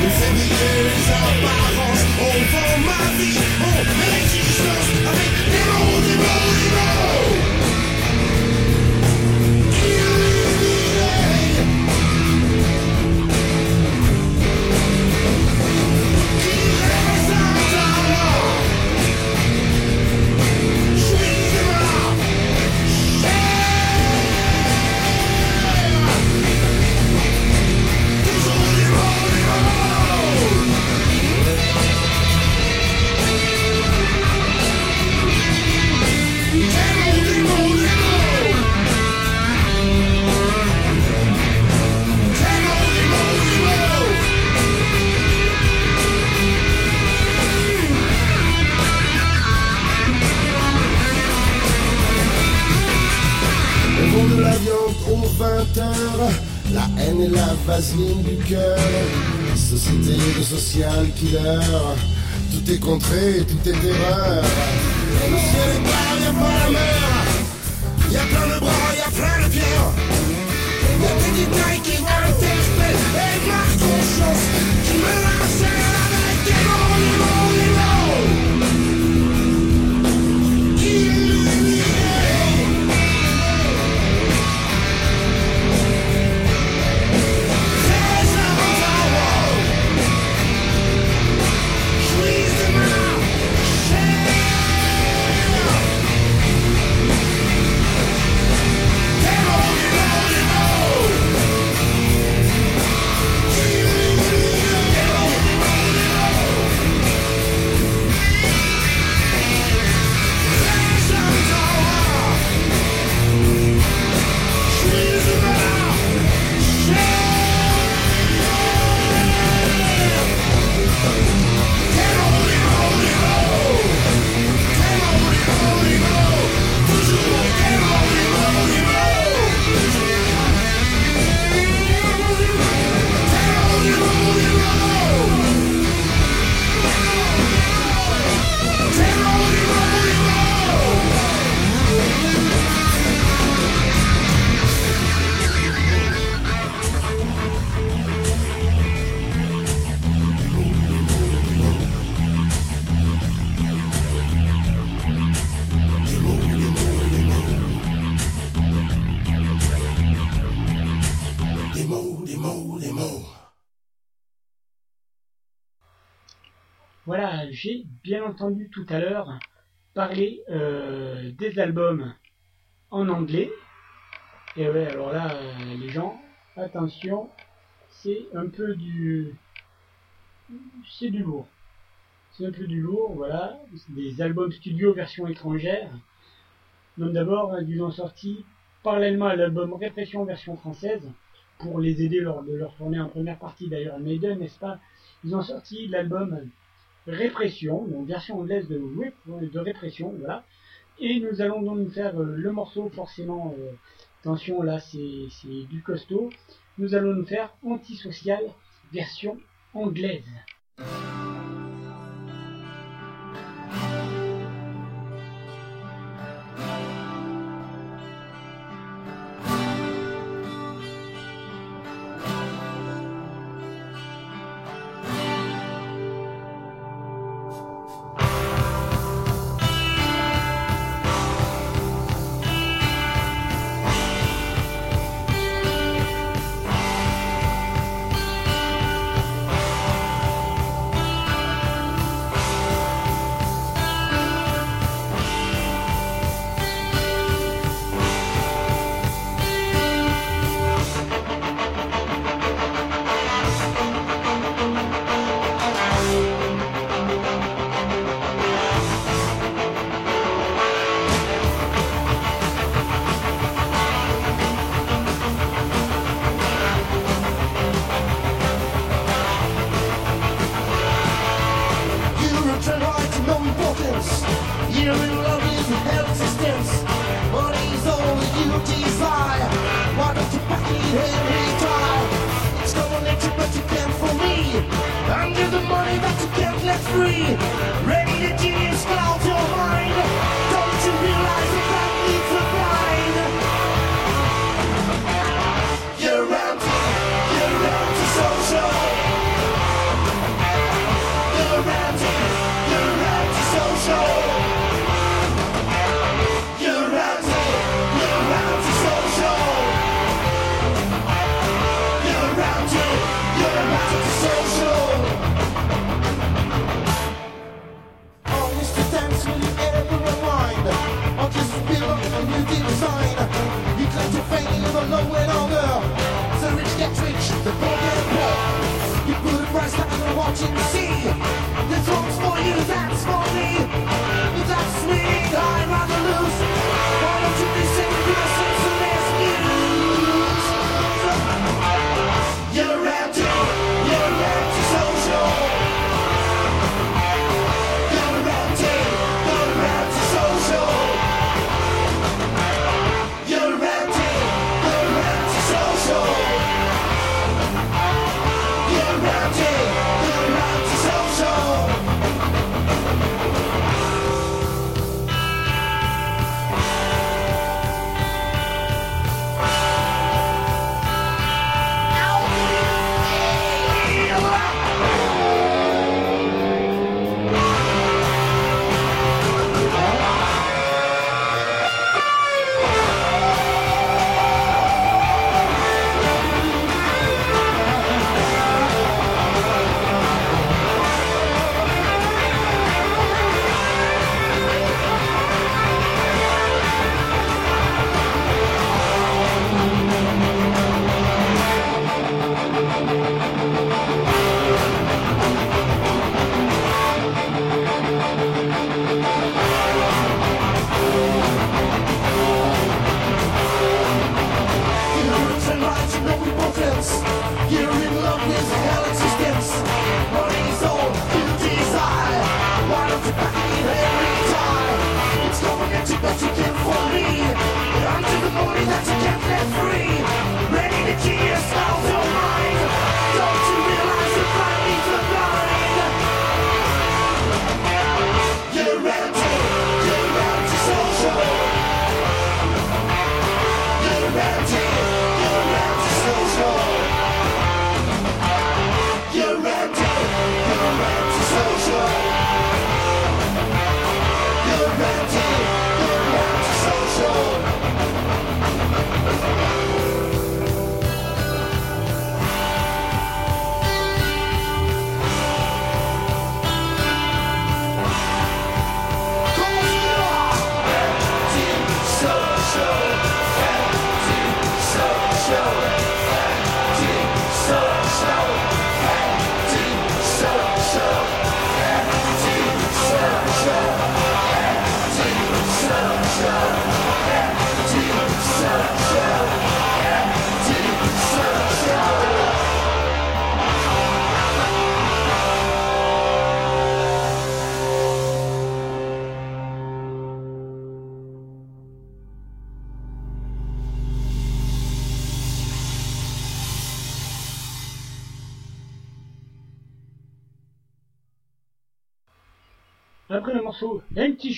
Nous fait briller les apparences, on vend ma vie, on l'existence avec des mots, des mots, des mots. Vaseline du cœur. Société de social killer, tout est contré, tout est erreur. Le ciel est bas, y a pas la mer. Y a plein de bras, y a plein de pierres. Y a des détails qui m'interpellent et marquent conscience bien entendu tout à l'heure parler euh, des albums en anglais. Et ouais, alors là, euh, les gens, attention, c'est un peu du... C'est du lourd. C'est un peu du lourd, voilà. Des albums studio version étrangère. Donc d'abord, ils ont sorti parallèlement à l'album Répression version française, pour les aider lors de leur tournée en première partie d'ailleurs Maiden, n'est-ce pas? Ils ont sorti l'album Répression, donc version anglaise de, de Répression, voilà. Et nous allons donc faire euh, le morceau, forcément, euh, attention là c'est du costaud, nous allons nous faire Antisocial version anglaise.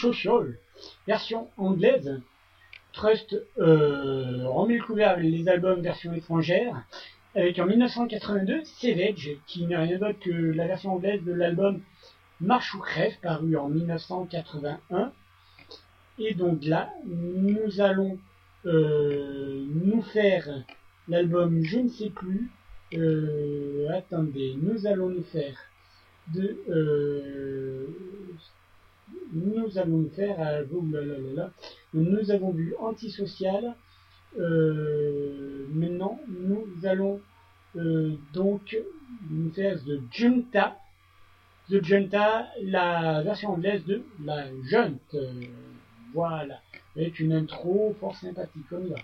Anti-Social, version anglaise, Trust euh, remet le couvert les albums version étrangère, avec en 1982 Savage, qui n'est rien d'autre que la version anglaise de l'album Marche ou crève, paru en 1981. Et donc là, nous allons euh, nous faire l'album Je ne sais plus. Euh, attendez, nous allons nous faire de euh, nous allons faire nous avons vu antisocial. Euh, maintenant nous allons euh, donc faire The Junta. The Junta la version anglaise de la junte. Euh, voilà. Avec une intro fort sympathique comme ça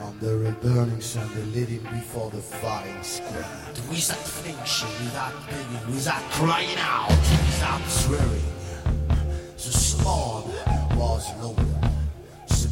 Under a burning sun, they lit him before the firing squad. Without flinching, without begging, without crying out, without swearing. The sword was lowered. The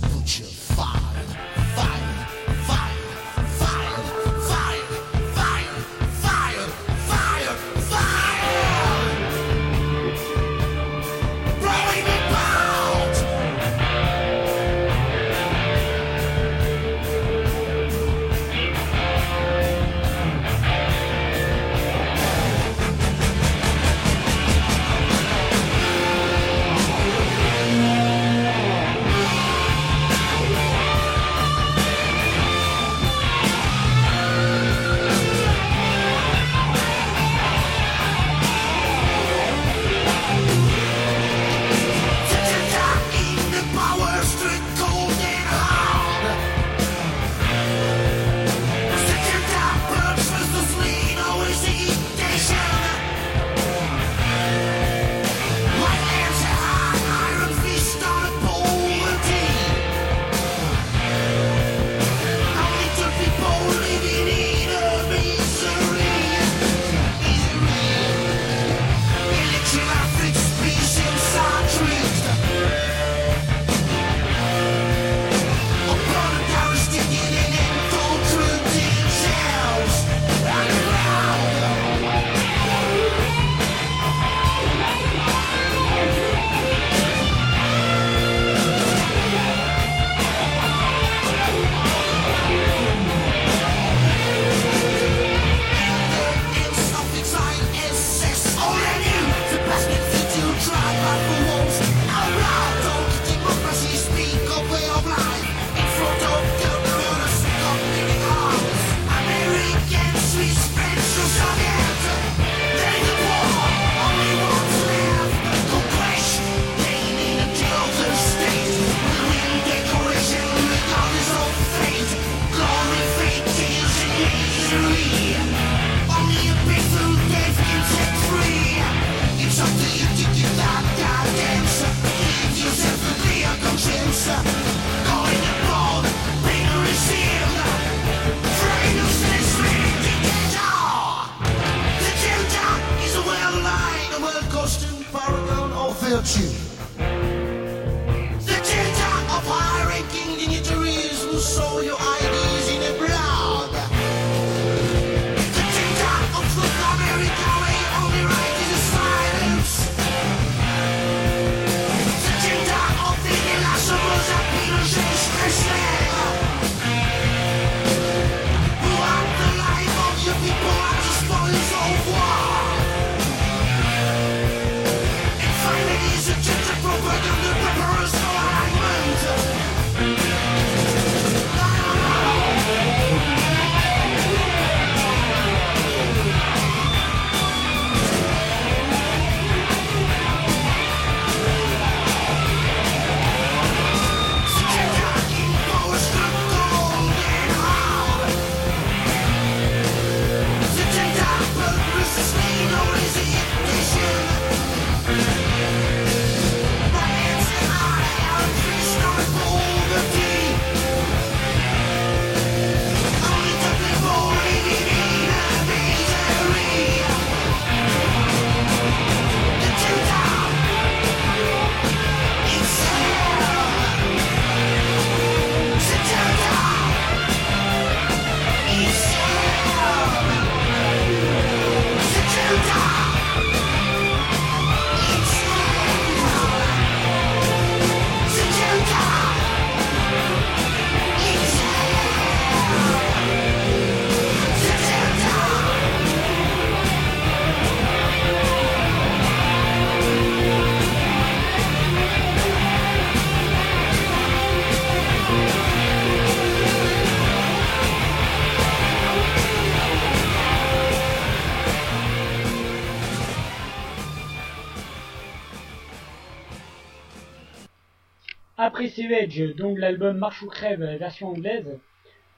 après Savage, donc l'album Marche ou Crève, version anglaise,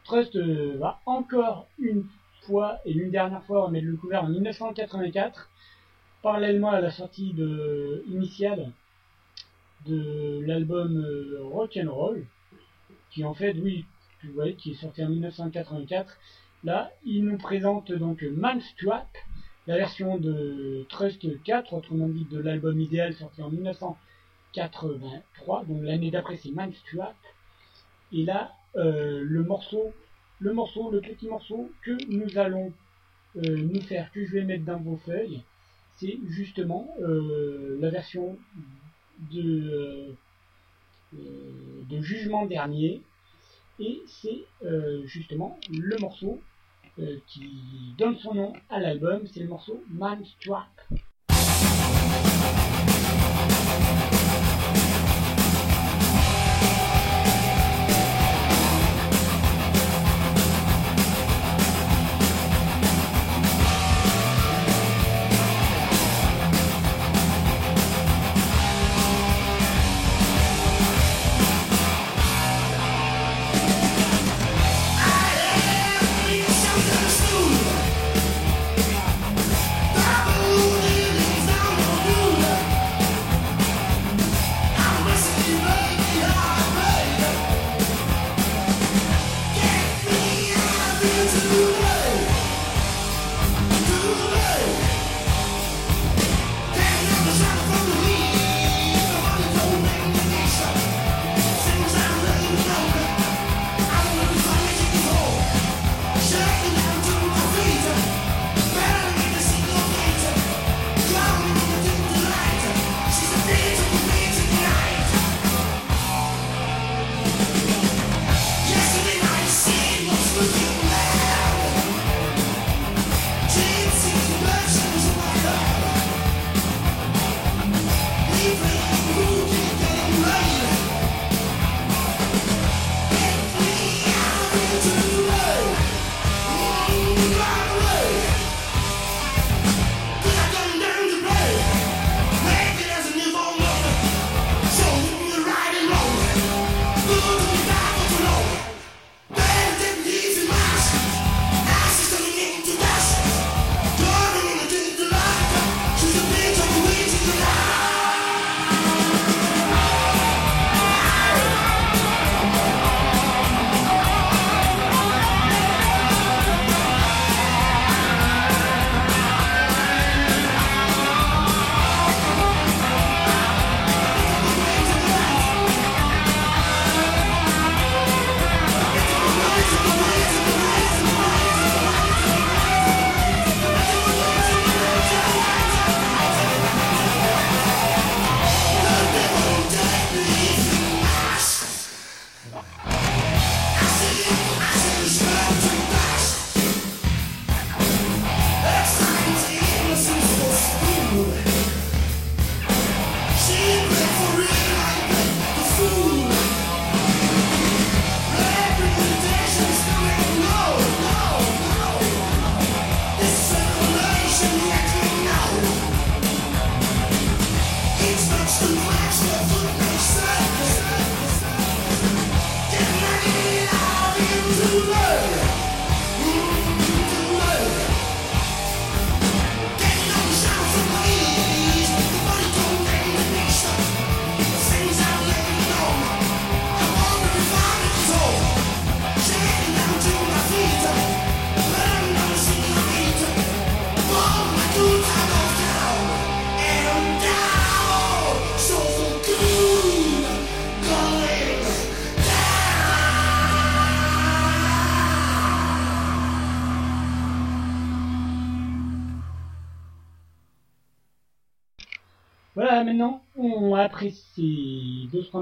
Trust euh, va encore une fois et une dernière fois remettre le couvert en 1984, parallèlement à la sortie de, initiale de l'album euh, Rock'n'Roll, qui en fait, oui, vous voyez, qui est sorti en 1984. Là, il nous présente donc Man's Trap, la version de Trust 4, autrement dit de l'album idéal sorti en 1983, donc l'année d'après c'est Man's Trap. Et là, euh, le morceau, le morceau, le petit morceau que nous allons euh, nous faire, que je vais mettre dans vos feuilles, c'est justement euh, la version de, de Jugement Dernier. Et c'est justement le morceau qui donne son nom à l'album, c'est le morceau Man's Trap.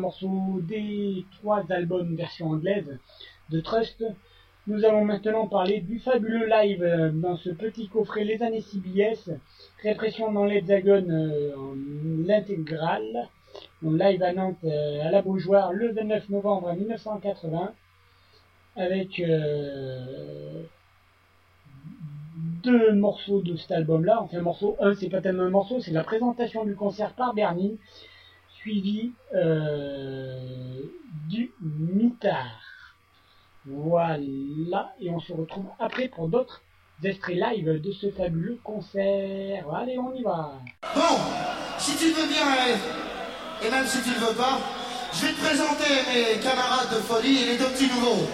Morceaux des trois albums version anglaise de Trust. Nous allons maintenant parler du fabuleux live euh, dans ce petit coffret Les années CBS, Répression dans l'Hexagone euh, en l'intégrale, live à Nantes euh, à la Beaujoire le 29 novembre 1980, avec deux morceaux de cet album-là. Enfin, morceau 1, c'est pas tellement un morceau, c'est la présentation du concert par Bernie, euh, du mitard. Voilà, et on se retrouve après pour d'autres extraits live de ce fabuleux concert. Allez, on y va. Bon, si tu veux bien, et même si tu le veux pas, je vais te présenter mes camarades de folie et les deux petits nouveaux.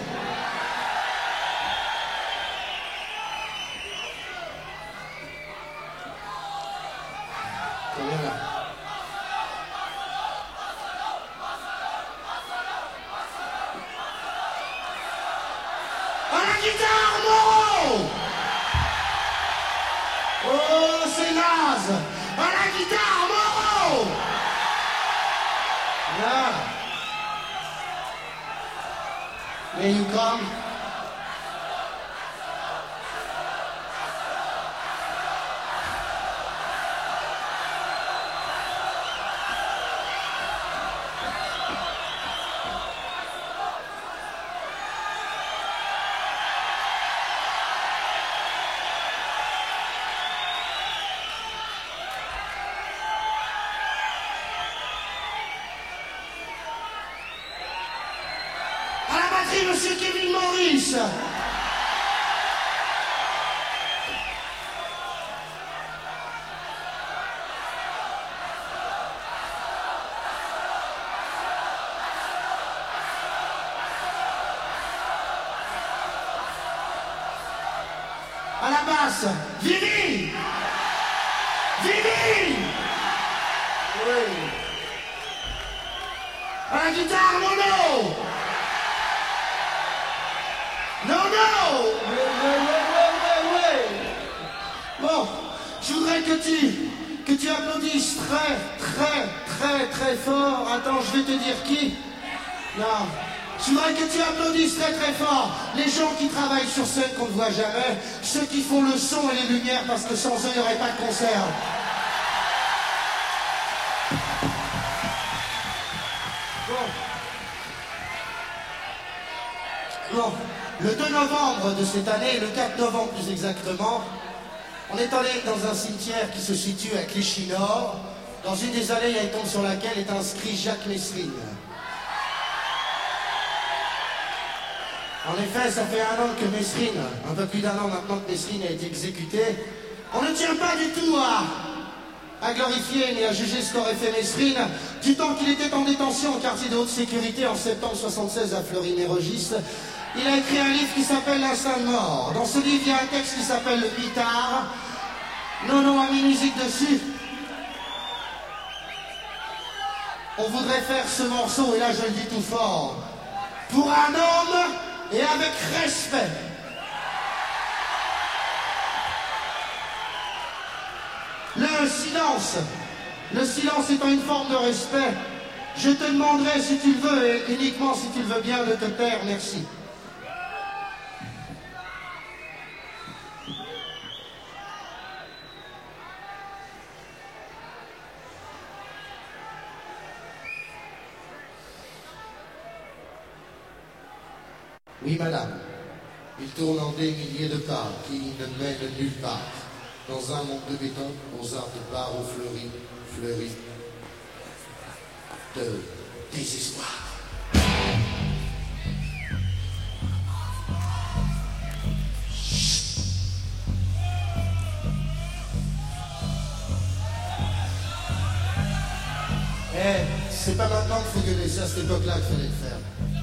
Sans eux, il n'y aurait pas de concert. Bon. Le 2 novembre de cette année, le 4 novembre plus exactement, on est allé dans un cimetière qui se situe à Clichy-Nord, dans une des allées tombe sur laquelle est inscrit Jacques Messrine. En effet, ça fait un an que Messrine, un peu plus d'un an maintenant que Messrine a été exécuté, on ne tient pas du tout à, glorifier ni à juger ce qu'aurait fait Messrine du temps qu'il était en détention au quartier de haute sécurité en septembre 76 à Fleury-Mérogis. Il a écrit un livre qui s'appelle L'instinct de mort. Dans ce livre, il y a un texte qui s'appelle Le Pitard. Nono a mis musique dessus. On voudrait faire ce morceau, et là je le dis tout fort, pour un homme et avec respect. Le silence, le silence étant une forme de respect, je te demanderai si tu le veux, et uniquement si tu le veux bien, de te taire, merci. Oui, madame. Il tourne en des milliers de pas qui ne mènent nulle part. Dans un monde de béton, aux arbres de barreaux fleuris, fleuris de désespoir. Eh, c'est pas maintenant qu'il faut gueuler, c'est à cette époque-là qu'il fallait le faire.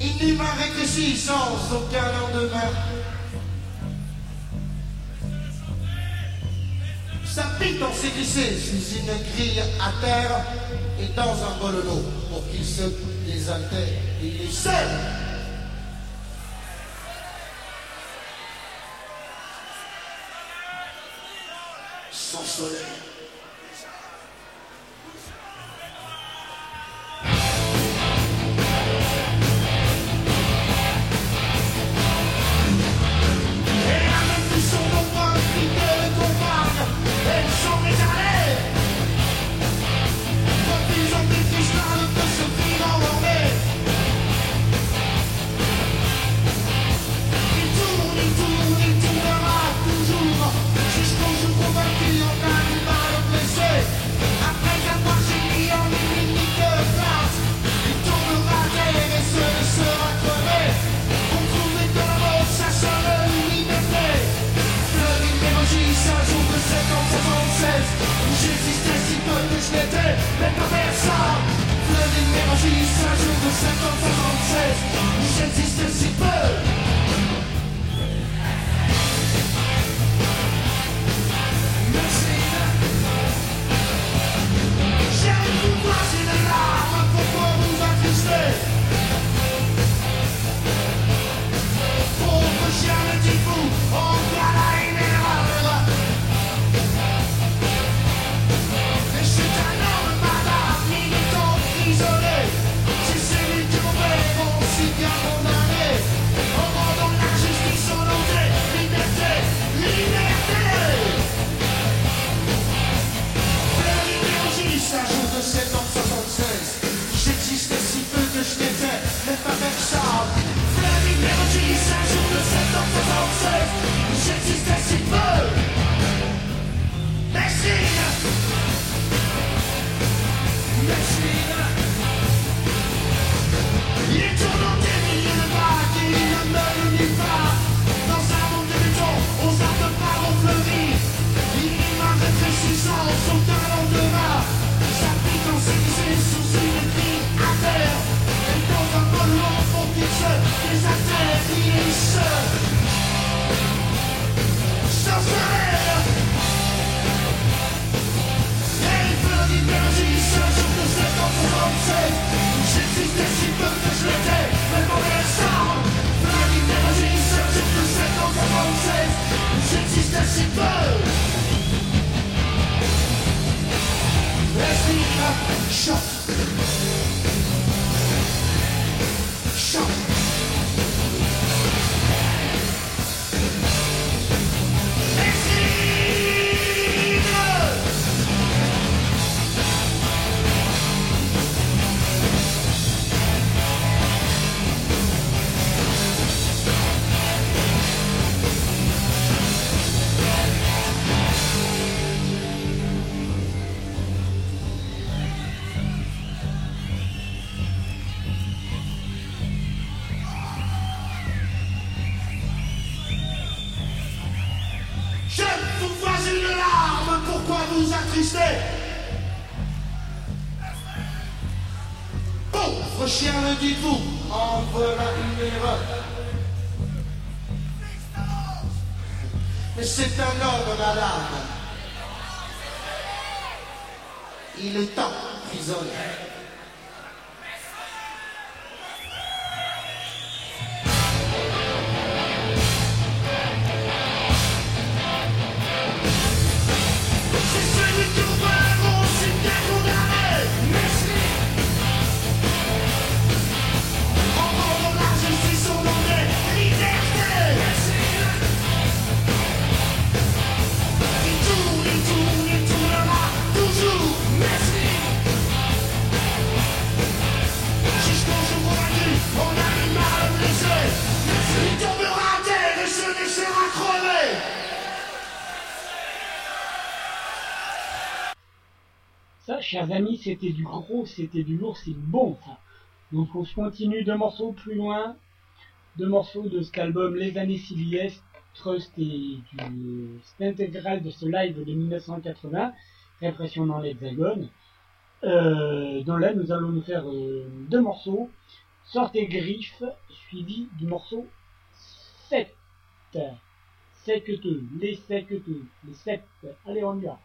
Inhumain rétréci sans aucun lendemain. Sa piton s'est glissée sous une grille à terre et dans un bol d'eau pour qu'il se désaltère. Il est seul. Sans soleil. amis, c'était du gros, c'était du lourd, c'est bon ça. Donc on continue deux morceaux plus loin, deux morceaux de cet album Les années Siliès, Trust et du, l'intégrale de ce live de 1980, Répression dans l'Hexagone. Euh, dans là, nous allons nous faire euh, deux morceaux, Sortez griffes, suivi du morceau 7. Secte, les sectes, les sept. Allez, on y va.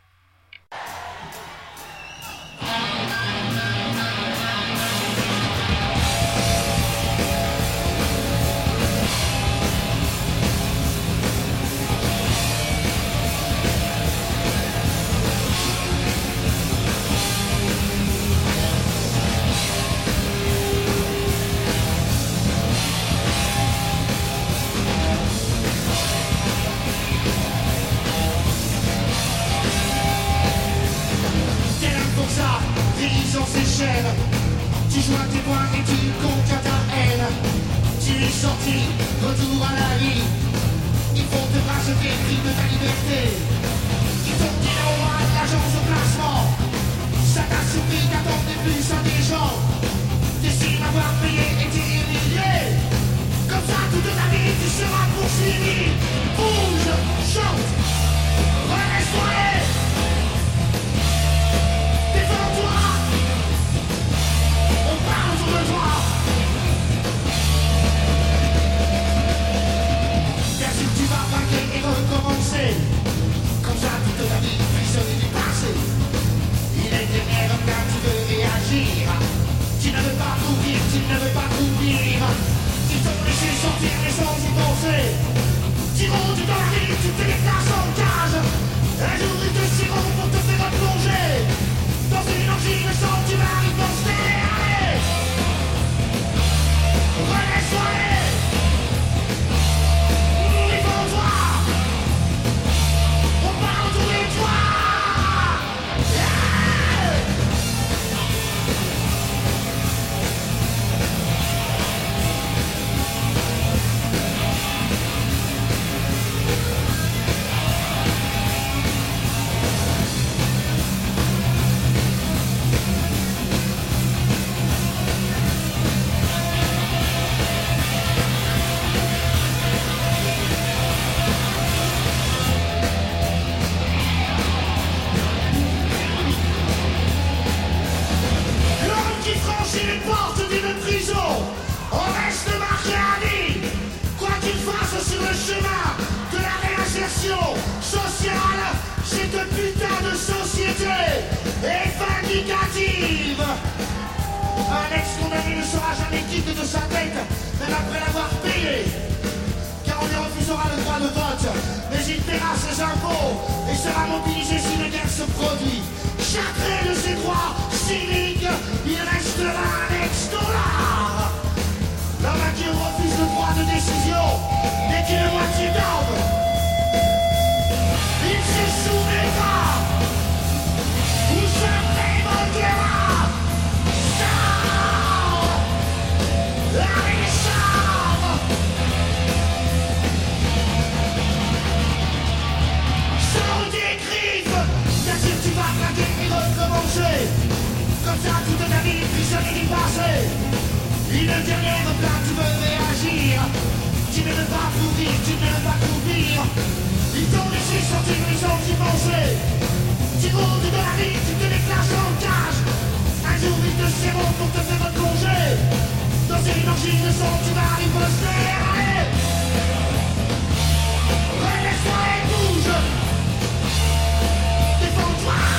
comme ça toute ta vie, puis je l'ai passé. Une dernière plainte, tu veux réagir. Tu ne veux pas pourrir, tu ne veux pas courir. Ils t'ont laissé sortir, ils ont divorcé. Tu rôdes dans la vie, tu te déclares en cage. Un jour ils te seront pour te faire replonger. Dans une orgie de sang, tu vas riposter. Allez! Relève-toi et bouge! Défends-toi!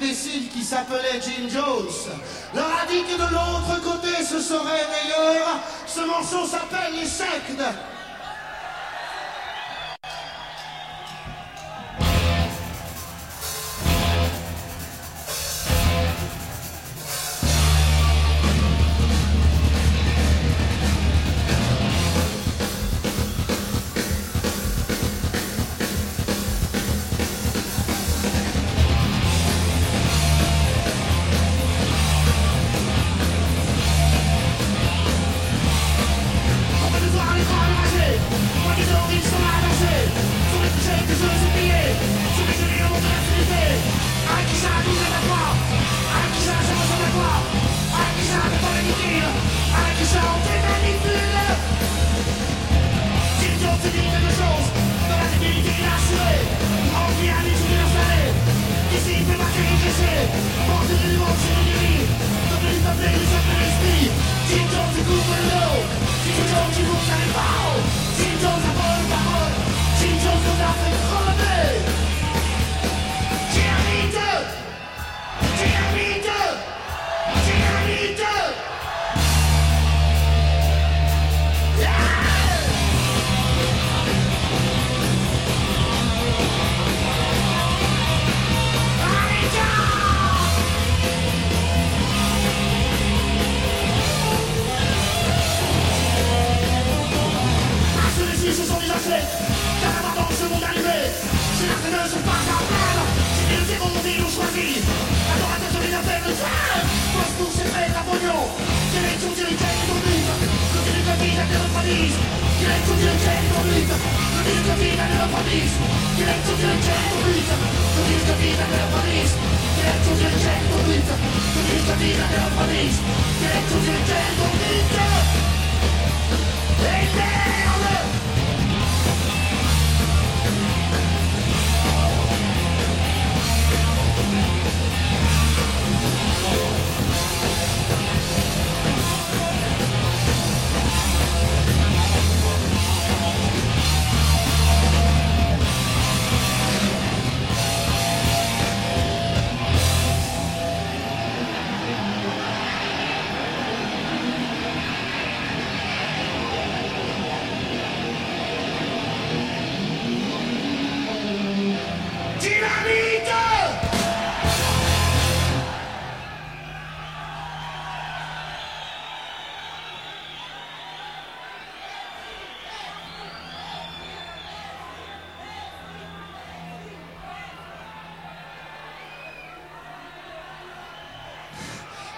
qui s'appelait Jim Jones leur a dit que de l'autre côté ce serait meilleur. Ce morceau s'appelle Les Sectes.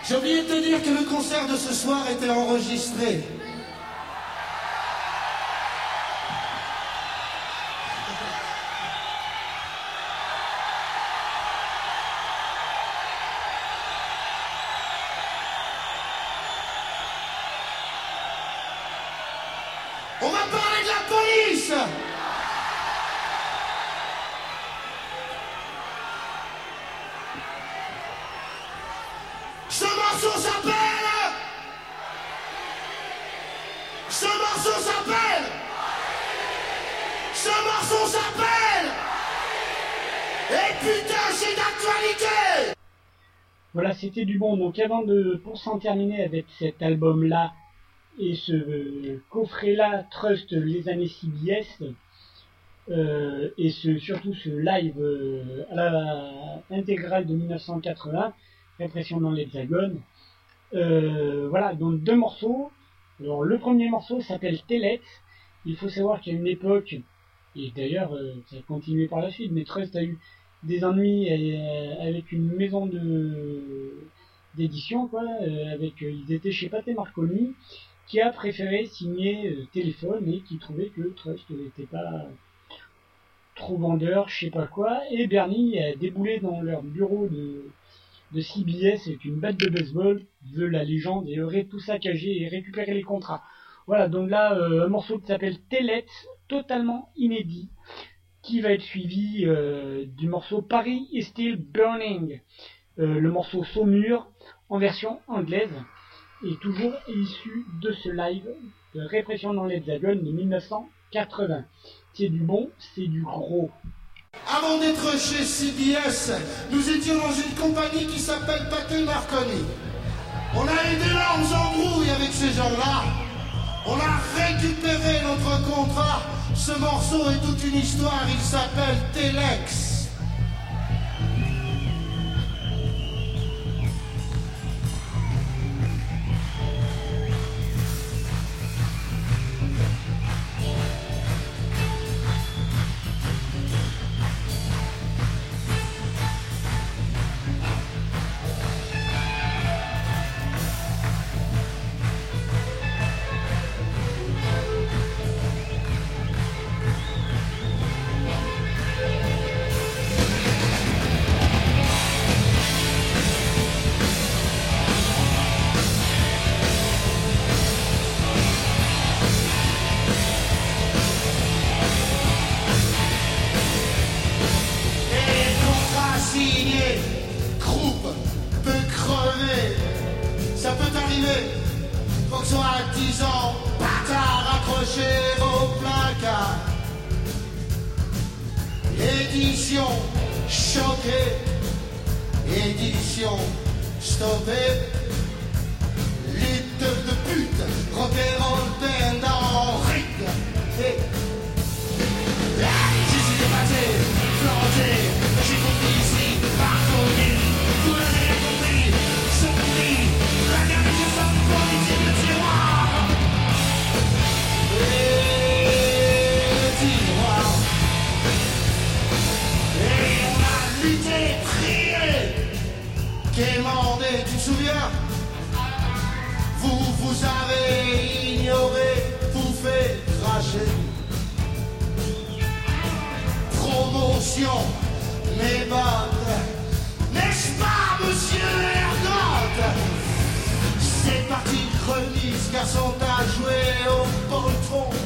J'ai oublié de te dire que le concert de ce soir était enregistré. réalité du bon. Donc avant de, pour s'en terminer avec cet album-là et ce coffret-là, Trust les années CBS, euh, et ce, surtout ce live euh, à la de 1980, Répression dans l'Hexagone. Euh, voilà, donc deux morceaux. Alors, le premier morceau s'appelle Telex. Il faut savoir qu'à une époque, et d'ailleurs euh, ça a continué par la suite, mais Trust a eu des ennuis euh, avec une maison de d'édition, quoi, euh, avec euh, ils étaient chez Pathé Marconi, qui a préféré signer Téléphone et qui trouvait que Trust n'était pas trop vendeur, je sais pas quoi, et Bernie a déboulé dans leur bureau de, de CBS avec une batte de baseball, veut la légende, et aurait tout saccagé et récupéré les contrats. Voilà, donc là, un morceau qui s'appelle Telet, totalement inédit, qui va être suivi euh, du morceau Paris is Still Burning, euh, le morceau Saumur, en version anglaise, et toujours issu de ce live de Répression dans l'Hexagone de 1980. C'est du bon, c'est du gros. Avant d'être chez CBS, nous étions dans une compagnie qui s'appelle Pathé Marconi. On a eu d'énormes embrouilles avec ces gens-là. On a récupéré notre contrat. Ce morceau est toute une histoire. Il s'appelle Telex. Garçon, t'as joué au poltron.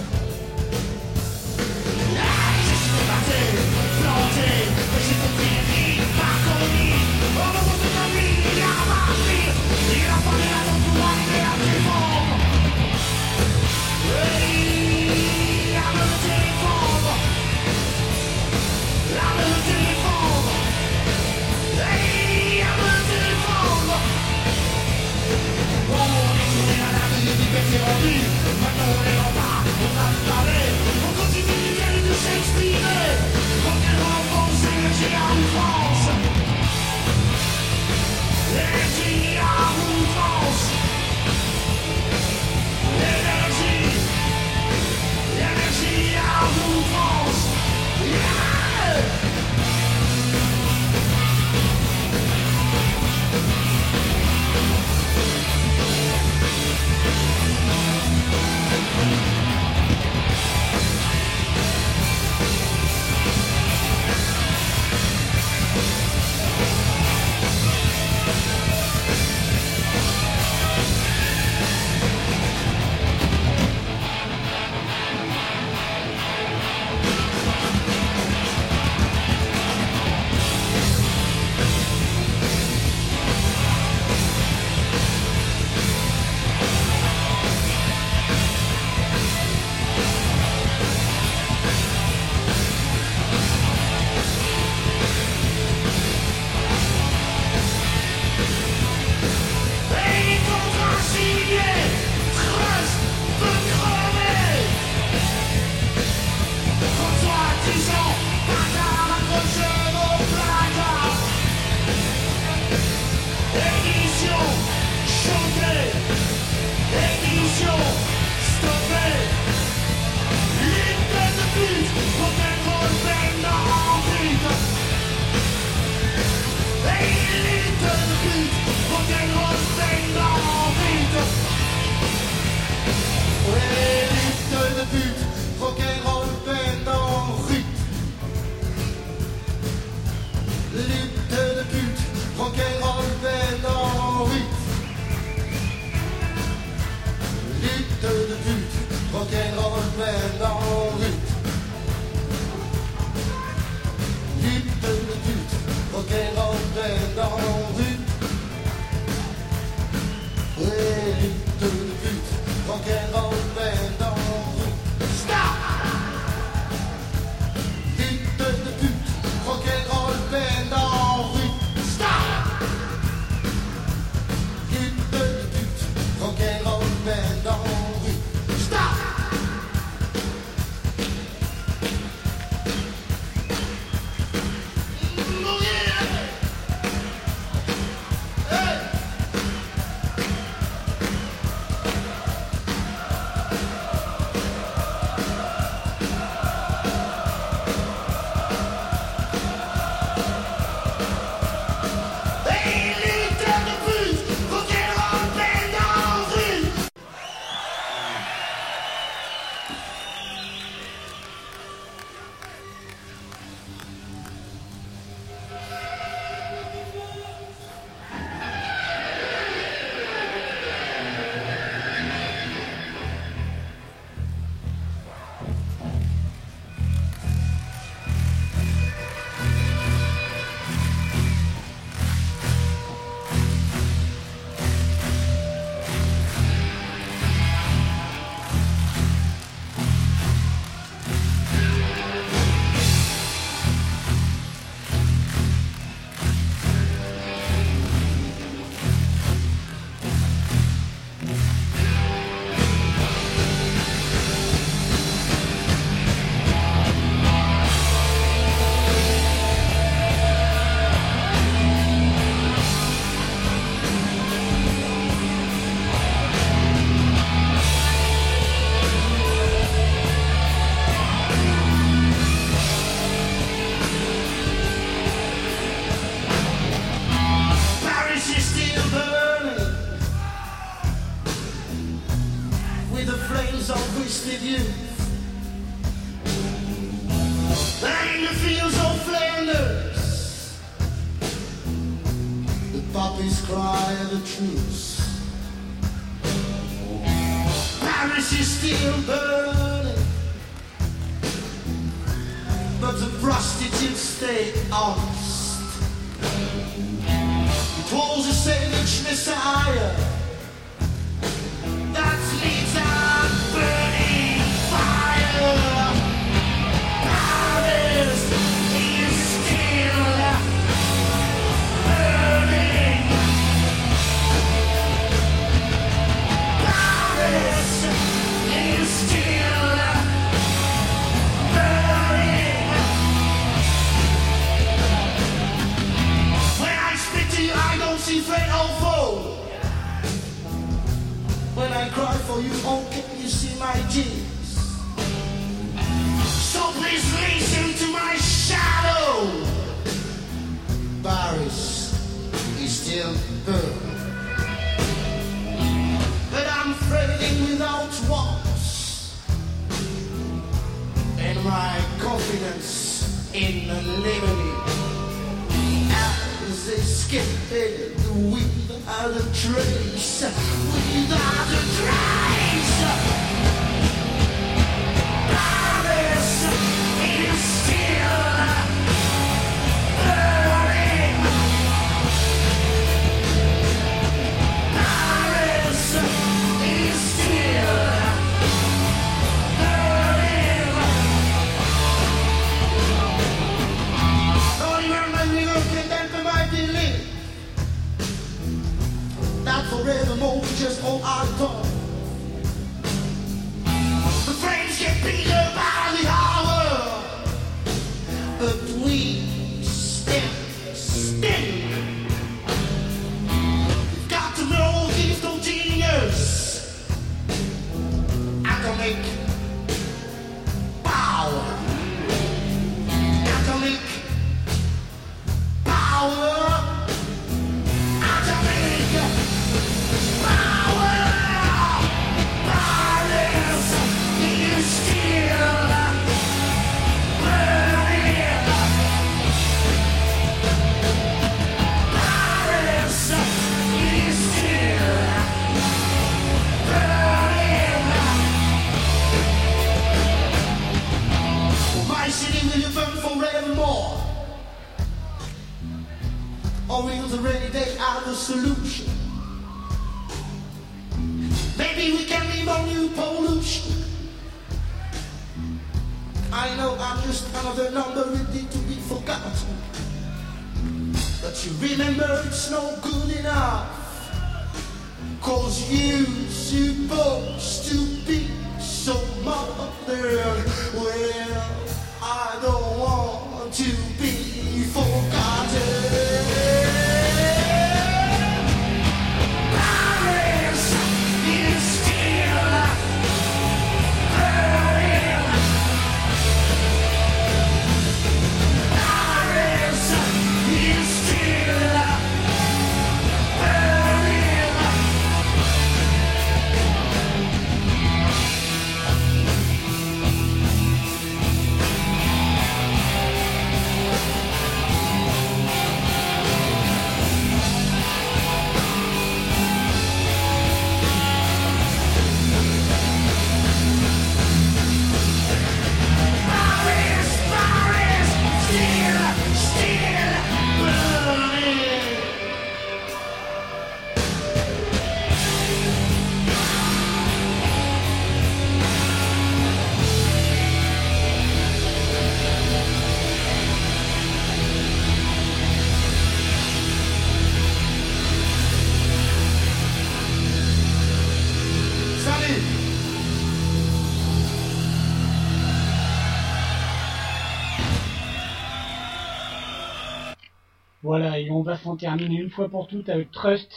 Et on va s'en terminer une fois pour toutes avec Trust,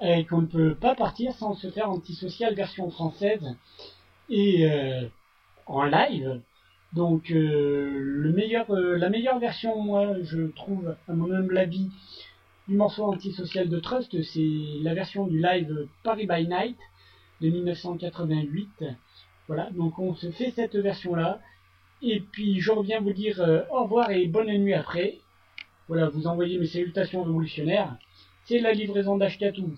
et qu'on ne peut pas partir sans se faire antisocial version française et euh, en live. Donc euh, euh, la meilleure version, moi, je trouve, à mon humble avis, du morceau antisocial de Trust, c'est la version du live Paris by Night de 1988. Voilà, donc on se fait cette version-là. Et puis je reviens vous dire euh, au revoir et bonne nuit après. Voilà, vous envoyez mes salutations révolutionnaires. C'est la livraison d'Ashkatou.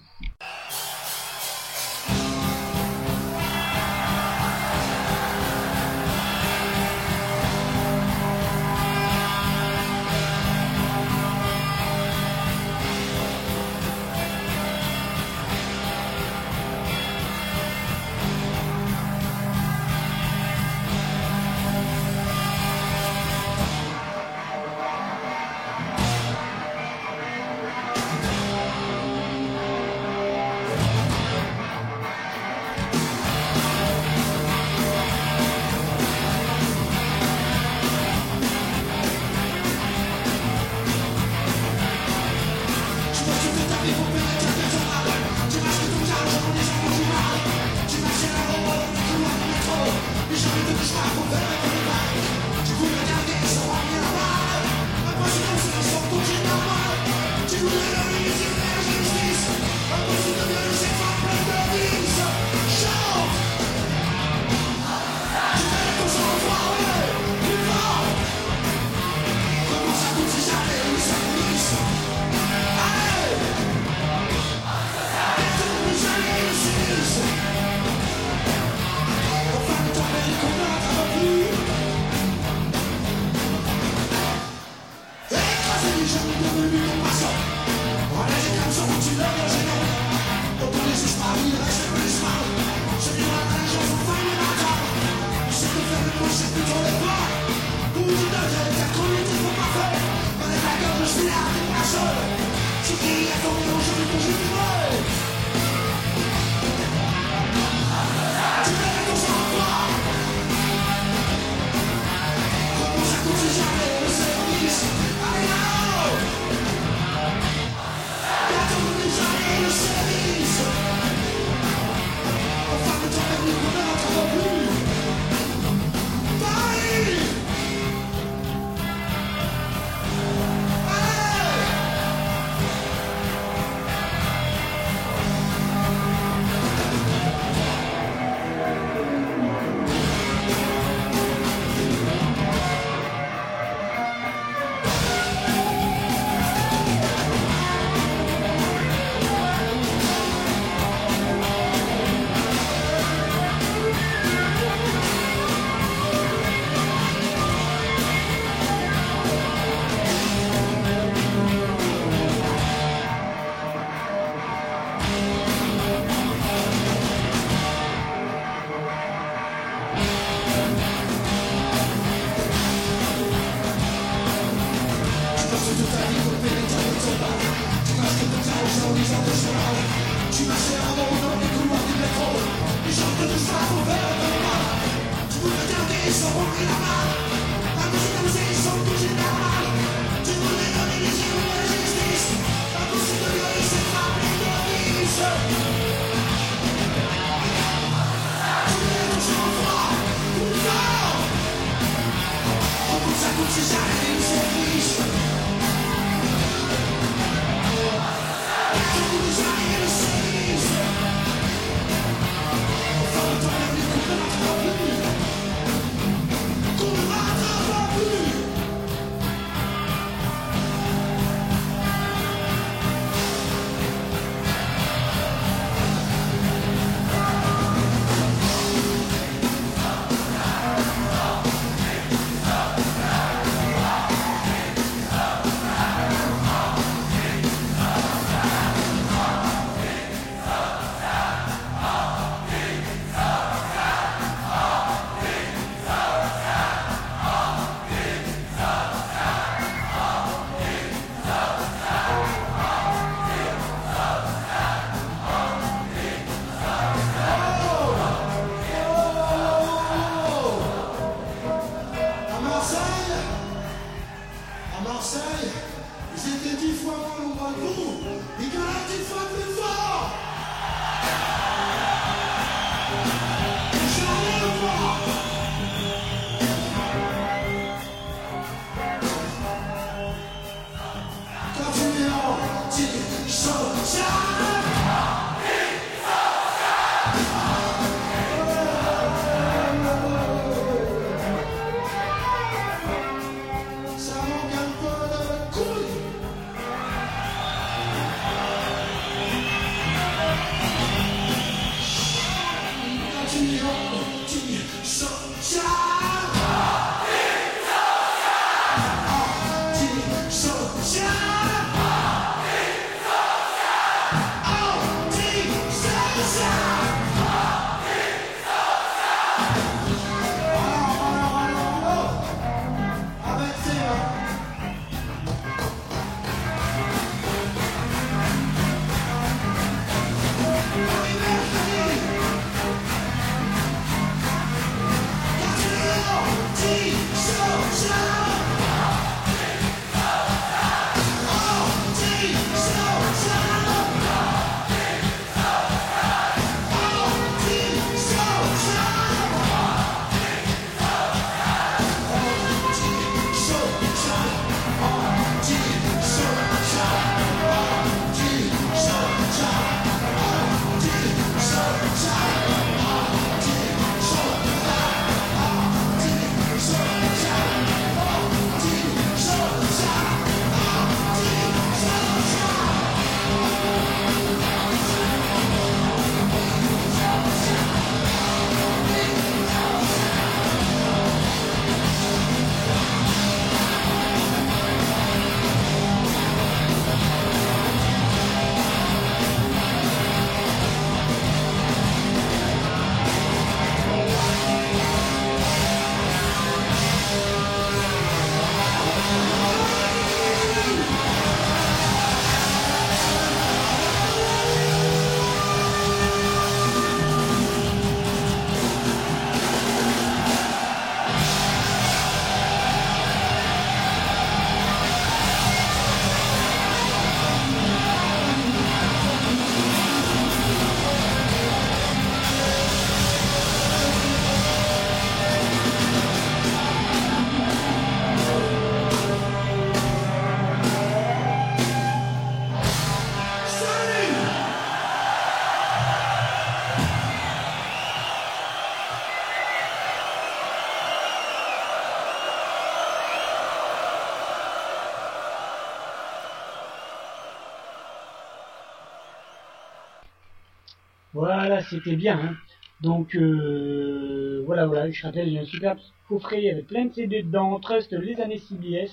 C'était bien. hein. Donc euh, voilà, voilà, je rappelle, il y a un superbe coffret avec plein de CD dedans, Trust, les années CBS.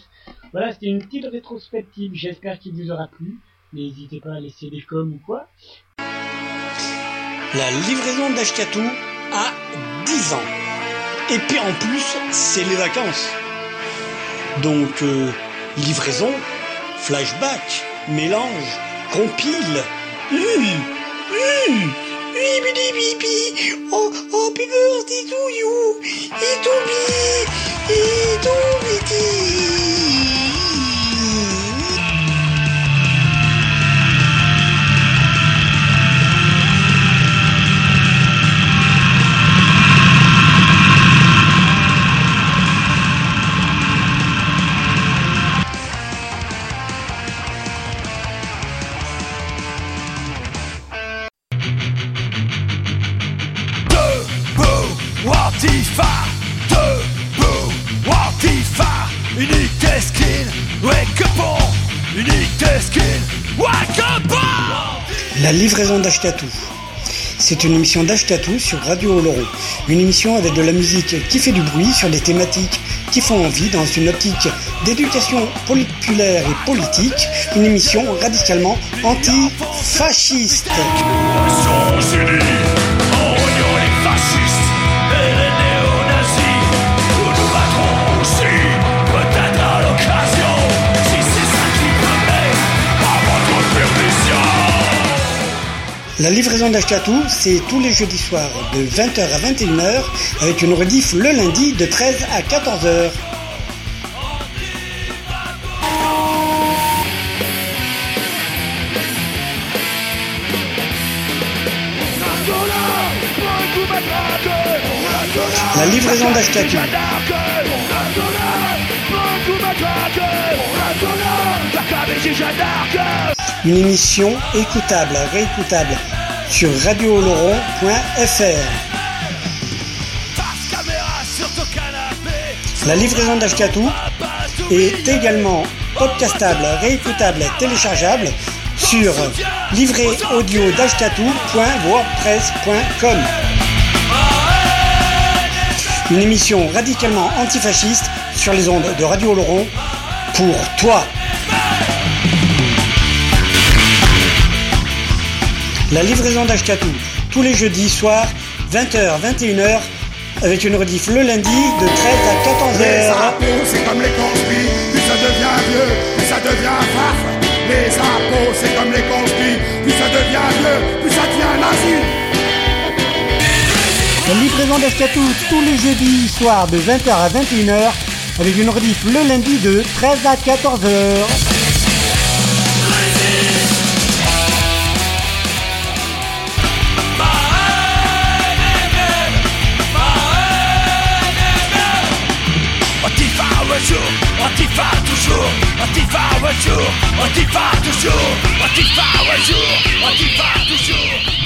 Voilà, c'était une petite rétrospective, j'espère qu'il vous aura plu. N'hésitez pas à laisser des coms ou quoi. La livraison d'Ashkatou a 10 ans. Et puis en plus, c'est les vacances. Donc, euh, livraison, flashback, mélange, compile. Bibi. Oh, oh, to you. La livraison d'Ashkatou. C'est une émission d'Ashkatou sur Radio Oloron. Une émission avec de la musique qui fait du bruit sur des thématiques qui font envie dans une optique d'éducation populaire et politique. Une émission radicalement anti-fasciste. La livraison d'Ashkatou, c'est tous les jeudis soirs de 20h à 21h avec une rediff le lundi de 13 à 14h. La livraison d'Ashkatou. Une émission écoutable, réécoutable sur radiooloron.fr. La livraison d'Ashkatou est également podcastable, réécoutable, téléchargeable sur livréaudio.wordpress.com. une émission radicalement antifasciste sur les ondes de Radio Laurent pour toi. La livraison d'Achetatou, tous les jeudis soirs, 20h, 21h, avec une rediff le lundi de 13 à 14h. Les c'est comme les conspires, plus ça devient vieux, plus ça devient farf. Les impôts, c'est comme les conspires, plus ça devient vieux, plus ça devient nazi. La livraison d'Ashkatou tous les jeudis soirs de 20h à 21h avec une rediff le lundi de 13 à 14h. Toujours, Antifa un jour, Antifa toujours, Antifa un jour, Antifa toujours.